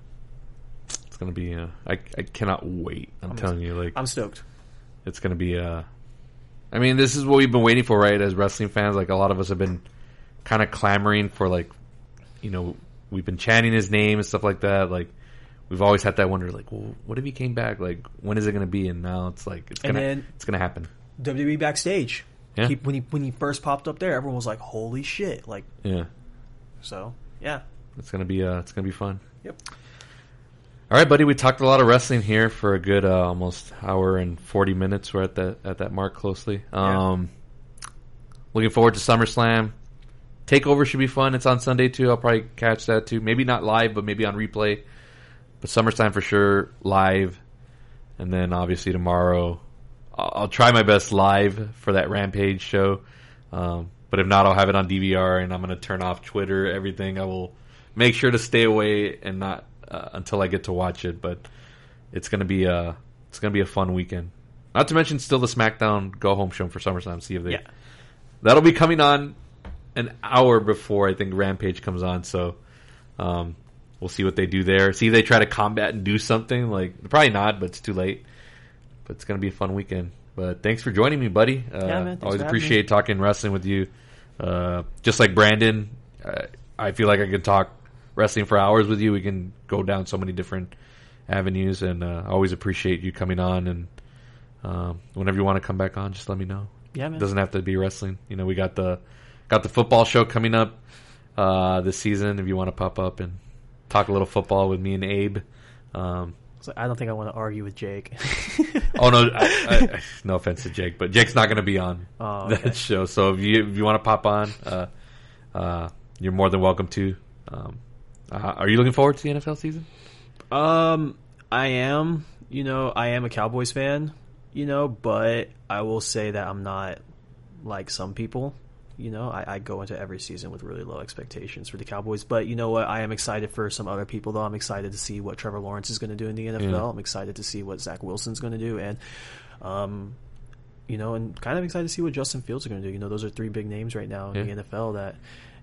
it's going to be. Uh, I I cannot wait. I'm, telling you, like I'm stoked. it's going to be. Uh, I mean, this is what we've been waiting for, right? As wrestling fans, like a lot of us have been kind of clamoring for, like, you know, we've been chanting his name and stuff like that. Like, we've always had that wonder, like, well, what if he came back? Like, when is it going to be? And now it's like it's gonna it's gonna happen. WWE backstage. Yeah. He, when he when he first popped up there, everyone was like, "Holy shit!" Like Yeah, so. Yeah. it's gonna be. Uh, it's gonna be fun. Yep. All right, buddy. We talked a lot of wrestling here for a good uh, almost hour and forty minutes. We're at that at that mark closely. Yeah. Um, looking forward to SummerSlam. Takeover should be fun. It's on Sunday too. I'll probably catch that too. Maybe not live, but maybe on replay. But SummerSlam for sure live, and then obviously tomorrow. I'll, I'll try my best live for that Rampage show. Um, but if not, I'll have it on DVR, and I'm going to turn off Twitter, everything. I will make sure to stay away and not uh, until I get to watch it. But it's going to be a it's going to be a fun weekend. Not to mention, still the SmackDown Go Home show for SummerSlam. See if they Yeah. that'll be coming on an hour before I think Rampage comes on. So um, we'll see what they do there. See if they try to combat and do something. Like probably not, but it's too late. But it's gonna be a fun weekend. But thanks for joining me, buddy. Uh, Yeah, man. Always for having appreciate talking wrestling with you. Uh, just like Brandon, uh, I feel like I could talk wrestling for hours with you. We can go down so many different avenues, and uh, always appreciate you coming on. And um, whenever you want to come back on, just let me know. Yeah, man. Doesn't have to be wrestling. You know, we got the got the football show coming up uh, this season. If you want to pop up and talk a little football with me and Abe. Um, So I don't think I want to argue with Jake. oh no, I, I, no offense to Jake, but Jake's not going to be on Oh, that show. So if you if you want to pop on, uh, uh, you're more than welcome to. Um, uh, are you looking forward to the NFL season? Um, I am. You know, I am a Cowboys fan. You know, but I will say that I'm not like some people. You know, I, I go into every season with really low expectations for the Cowboys. But you know what? I am excited for some other people, though. I'm excited to see what Trevor Lawrence is going to do in the NFL. Yeah. I'm excited to see what Zach Wilson's going to do, and um, you know, and kind of excited to see what Justin Fields is going to do. You know, those are three big names right now in Yeah. the NFL that,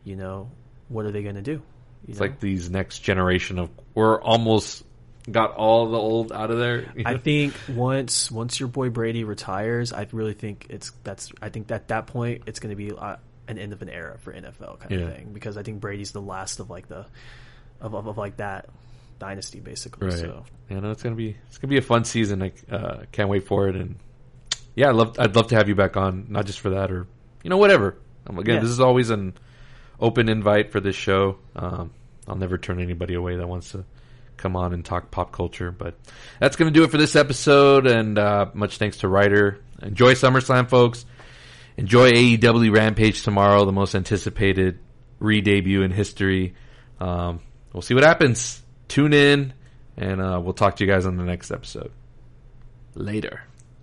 you know, what are they going to do? You It's know? like these next generation of we're almost got all the old out of there. you I think once once your boy Brady retires, I really think it's that's I think at that point it's going to be uh, an end of an era for NFL kind Yeah. of thing because I think Brady's the last of like the of of, of like that dynasty basically. Right. So Yeah, no, it's gonna be it's gonna be a fun season. I uh, can't wait for it, and yeah, I'd love I'd love to have you back on, not just for that or you know whatever. Um, again, Yeah. this is always an open invite for this show. Um, I'll never turn anybody away that wants to come on and talk pop culture. But that's gonna do it for this episode, and uh, much thanks to Ryder. Enjoy SummerSlam, folks. Enjoy AEW Rampage tomorrow, the most anticipated re-debut in history. Um, we'll see what happens. Tune in, and uh, we'll talk to you guys on the next episode. Later.